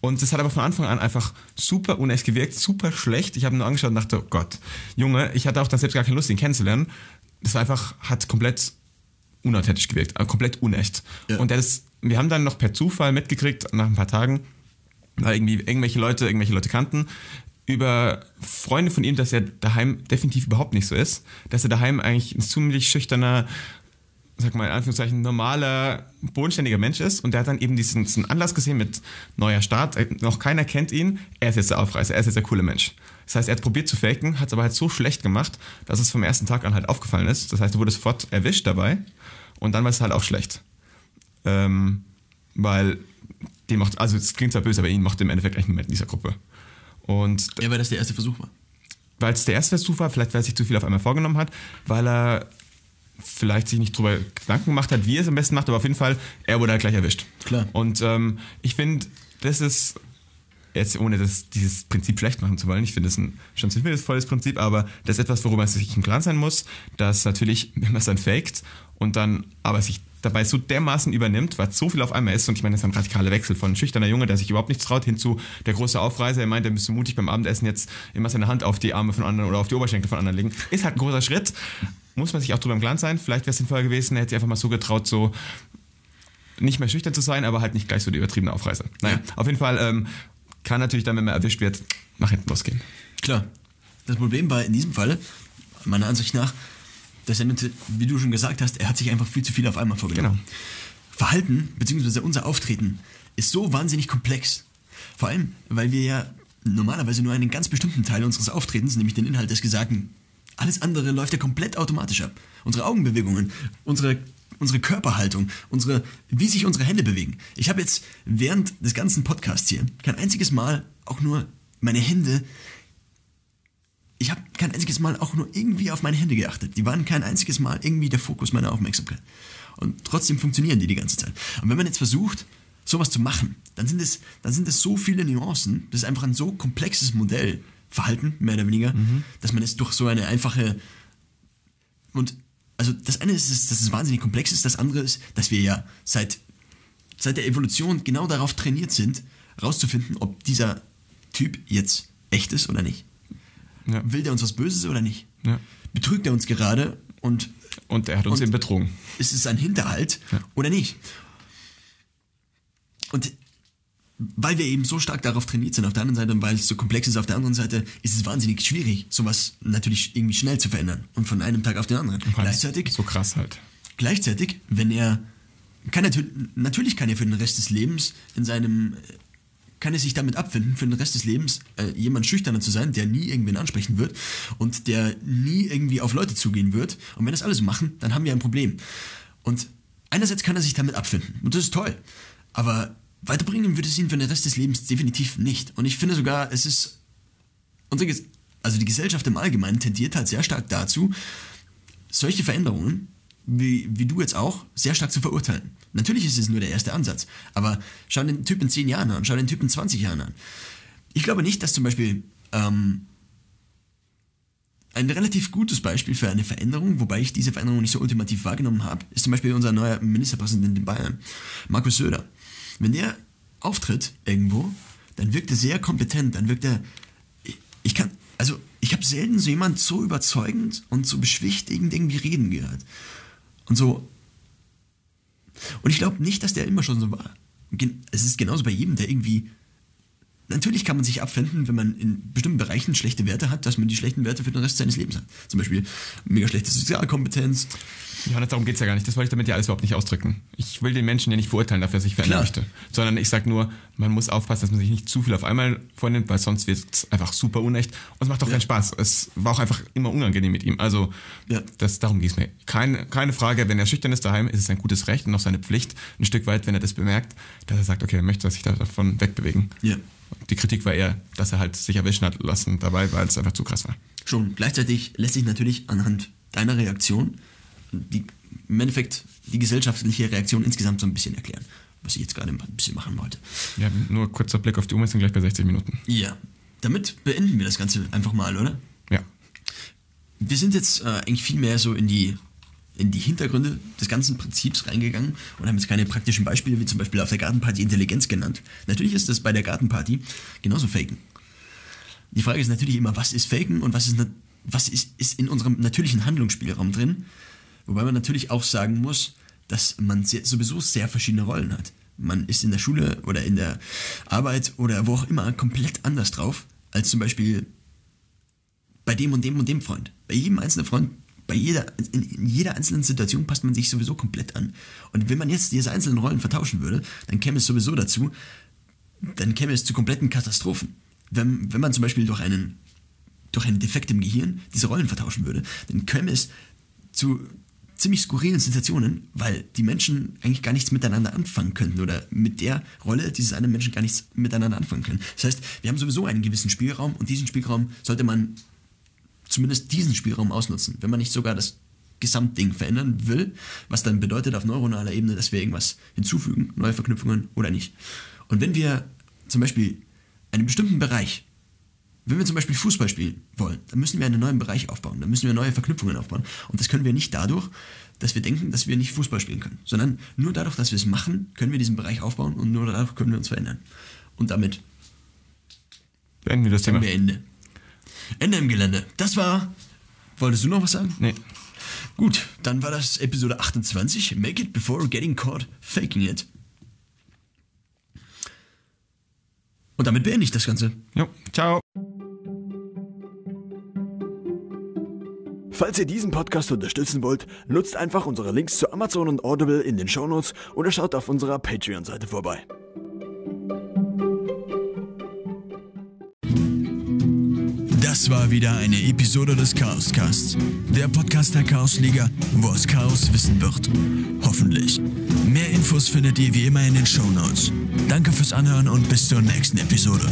Und das hat aber von Anfang an einfach super unecht gewirkt, super schlecht. Ich habe nur angeschaut und dachte, oh Gott, Junge, ich hatte auch dann selbst gar keine Lust, ihn kennenzulernen. Das war einfach, hat komplett unauthentisch gewirkt, also komplett unecht. Ja. Und ist, wir haben dann noch per Zufall mitgekriegt, nach ein paar Tagen, weil irgendwie irgendwelche Leute irgendwelche Leute kannten, über Freunde von ihm, dass er daheim definitiv überhaupt nicht so ist, dass er daheim eigentlich ein ziemlich schüchterner, sag mal in Anführungszeichen, normaler, bodenständiger Mensch ist und der hat dann eben diesen, diesen Anlass gesehen mit neuer Start, äh, noch keiner kennt ihn, er ist jetzt der Aufreißer, er ist jetzt der coole Mensch. Das heißt, er hat probiert zu faken, hat es aber halt so schlecht gemacht, dass es vom ersten Tag an halt aufgefallen ist. Das heißt, er wurde sofort erwischt dabei und dann war es halt auch schlecht. Ähm, weil den macht, also es klingt zwar böse, aber ihn macht im Endeffekt eigentlich niemand in dieser Gruppe. Und Ja, weil das der erste Versuch war. weil es der erste Versuch war, vielleicht weil er sich zu viel auf einmal vorgenommen hat, weil er vielleicht sich nicht drüber Gedanken gemacht hat, wie er es am besten macht, aber auf jeden Fall, er wurde halt gleich erwischt. Klar. Und ähm, ich finde, das ist, jetzt ohne das, dieses Prinzip schlecht machen zu wollen, ich finde das ein schon ziemlich volles Prinzip, aber das ist etwas, worüber man sich im Klaren sein muss, dass natürlich, wenn man es dann faked und dann aber sich dabei so dermaßen übernimmt, weil es so viel auf einmal ist und ich meine, das ist ein radikaler Wechsel von schüchterner Junge, der sich überhaupt nichts traut, hin zu der große Aufreißer, er meint, er müsste mutig beim Abendessen jetzt immer seine Hand auf die Arme von anderen oder auf die Oberschenkel von anderen legen. Ist halt ein großer Schritt, muss man sich auch drüber im Klaren sein. Vielleicht wäre es sinnvoller gewesen, er hätte sich einfach mal so getraut, so nicht mehr schüchtern zu sein, aber halt nicht gleich so die übertriebene Aufreißer. Naja, auf jeden Fall ähm, kann natürlich dann, wenn man erwischt wird, nach hinten losgehen. Klar. Das Problem war in diesem Falle, meiner Ansicht nach, dass er, wie du schon gesagt hast, er hat sich einfach viel zu viel auf einmal vorgenommen. Genau. Verhalten, beziehungsweise unser Auftreten, ist so wahnsinnig komplex. Vor allem, weil wir ja normalerweise nur einen ganz bestimmten Teil unseres Auftretens, nämlich den Inhalt des Gesagten, alles andere läuft ja komplett automatisch ab. Unsere Augenbewegungen, unsere, unsere Körperhaltung, unsere, wie sich unsere Hände bewegen. Ich habe jetzt während des ganzen Podcasts hier kein einziges Mal auch nur meine Hände ich habe kein einziges Mal auch nur irgendwie auf meine Hände geachtet. Die waren kein einziges Mal irgendwie der Fokus meiner Aufmerksamkeit. Und trotzdem funktionieren die die ganze Zeit. Und wenn man jetzt versucht, sowas zu machen, dann sind es, dann sind es so viele Nuancen, das ist einfach ein so komplexes Modell, Verhalten, mehr oder weniger, dass man es durch so eine einfache und also das eine ist, dass es wahnsinnig komplex ist, das andere ist, dass wir ja seit, seit der Evolution genau darauf trainiert sind, herauszufinden, ob dieser Typ jetzt echt ist oder nicht. Ja. Will der uns was Böses oder nicht? Ja. Betrügt er uns gerade und Und er hat uns eben betrogen. ist es ein Hinterhalt Ja. oder nicht? Und weil wir eben so stark darauf trainiert sind auf der anderen Seite und weil es so komplex ist auf der anderen Seite, ist es wahnsinnig schwierig, sowas natürlich irgendwie schnell zu verändern und von einem Tag auf den anderen. Gleichzeitig, So krass halt. gleichzeitig, wenn er kann natürlich, natürlich kann er für den Rest des Lebens in seinem kann er sich damit abfinden, für den Rest des Lebens äh, jemand schüchterner zu sein, der nie irgendwen ansprechen wird und der nie irgendwie auf Leute zugehen wird. Und wenn das alle so machen, dann haben wir ein Problem. Und einerseits kann er sich damit abfinden und das ist toll, aber weiterbringen würde es ihn für den Rest des Lebens definitiv nicht. Und ich finde sogar, es ist also die Gesellschaft im Allgemeinen tendiert halt sehr stark dazu, solche Veränderungen, wie, wie du jetzt auch, sehr stark zu verurteilen. Natürlich ist es nur der erste Ansatz, aber schau den Typ in 10 Jahren an, schau den Typ in 20 Jahren an. Ich glaube nicht, dass zum Beispiel ähm, ein relativ gutes Beispiel für eine Veränderung, wobei ich diese Veränderung nicht so ultimativ wahrgenommen habe, ist zum Beispiel unser neuer Ministerpräsident in Bayern, Markus Söder. Wenn der auftritt irgendwo, dann wirkt er sehr kompetent, dann wirkt er, ich kann, also ich habe selten so jemand so überzeugend und so beschwichtigend irgendwie reden gehört. Und so, und ich glaube nicht, dass der immer schon so war. Es ist genauso bei jedem, der irgendwie Natürlich kann man sich abfinden, wenn man in bestimmten Bereichen schlechte Werte hat, dass man die schlechten Werte für den Rest seines Lebens hat. Zum Beispiel mega schlechte Sozialkompetenz. Johannes, darum geht es ja gar nicht. Das wollte ich damit ja alles überhaupt nicht ausdrücken. Ich will den Menschen ja nicht verurteilen, dafür, dass ich verändern Klar. möchte. Sondern ich sage nur, man muss aufpassen, dass man sich nicht zu viel auf einmal vornimmt, weil sonst wird es einfach super unecht. Und es macht auch keinen Spaß. Es war auch einfach immer unangenehm mit ihm. Also, Ja. das, darum ging es mir. Keine, keine Frage, wenn er schüchtern ist daheim, ist es ein gutes Recht und auch seine Pflicht, ein Stück weit, wenn er das bemerkt, dass er sagt, okay, er möchte sich davon wegbewegen. Ja. Die Kritik war eher, dass er halt sich erwischen hat lassen dabei, weil es einfach zu krass war. Schon. Gleichzeitig lässt sich natürlich anhand deiner Reaktion die, im Endeffekt die gesellschaftliche Reaktion insgesamt so ein bisschen erklären, was ich jetzt gerade ein bisschen machen wollte. Ja, nur kurzer Blick auf die Uhr, wir sind gleich bei 60 Minuten. Ja. Damit beenden wir das Ganze einfach mal, oder? Ja. Wir sind jetzt äh, eigentlich viel mehr so in die, in die Hintergründe des ganzen Prinzips reingegangen und haben jetzt keine praktischen Beispiele, wie zum Beispiel auf der Gartenparty Intelligenz genannt. Natürlich ist das bei der Gartenparty genauso Faken. Die Frage ist natürlich immer, was ist Faken und was ist, was ist, ist in unserem natürlichen Handlungsspielraum drin? Wobei man natürlich auch sagen muss, dass man sehr, sowieso sehr verschiedene Rollen hat. Man ist in der Schule oder in der Arbeit oder wo auch immer komplett anders drauf, als zum Beispiel bei dem und dem und dem Freund. Bei jedem einzelnen Freund, bei jeder, in, jeder einzelnen Situation passt man sich sowieso komplett an. Und wenn man jetzt diese einzelnen Rollen vertauschen würde, dann käme es sowieso dazu, dann käme es zu kompletten Katastrophen. Wenn, wenn man zum Beispiel durch einen, durch einen Defekt im Gehirn diese Rollen vertauschen würde, dann käme es zu ziemlich skurrilen Situationen, weil die Menschen eigentlich gar nichts miteinander anfangen könnten oder mit der Rolle dieses einen Menschen gar nichts miteinander anfangen können. Das heißt, wir haben sowieso einen gewissen Spielraum und diesen Spielraum sollte man zumindest diesen Spielraum ausnutzen, wenn man nicht sogar das Gesamtding verändern will, was dann bedeutet auf neuronaler Ebene, dass wir irgendwas hinzufügen, neue Verknüpfungen oder nicht. Und wenn wir zum Beispiel einen bestimmten Bereich, wenn wir zum Beispiel Fußball spielen wollen, dann müssen wir einen neuen Bereich aufbauen, dann müssen wir neue Verknüpfungen aufbauen. Und das können wir nicht dadurch, dass wir denken, dass wir nicht Fußball spielen können, sondern nur dadurch, dass wir es machen, können wir diesen Bereich aufbauen und nur dadurch können wir uns verändern. Und damit Beenden wir das Thema. wir Ende. Ende im Gelände. Das war. Wolltest du noch was sagen? Nee. Gut, dann war das Episode 28. Make it before getting caught faking it. Und damit beende ich das Ganze. Jo, ciao. Falls ihr diesen Podcast unterstützen wollt, nutzt einfach unsere Links zu Amazon und Audible in den Shownotes oder schaut auf unserer Patreon-Seite vorbei. Das war wieder eine Episode des Chaoscasts. Der Podcast der Chaosliga, wo aus Chaos Wissen wird. Hoffentlich. Mehr Infos findet ihr wie immer in den Shownotes. Danke fürs Anhören und bis zur nächsten Episode.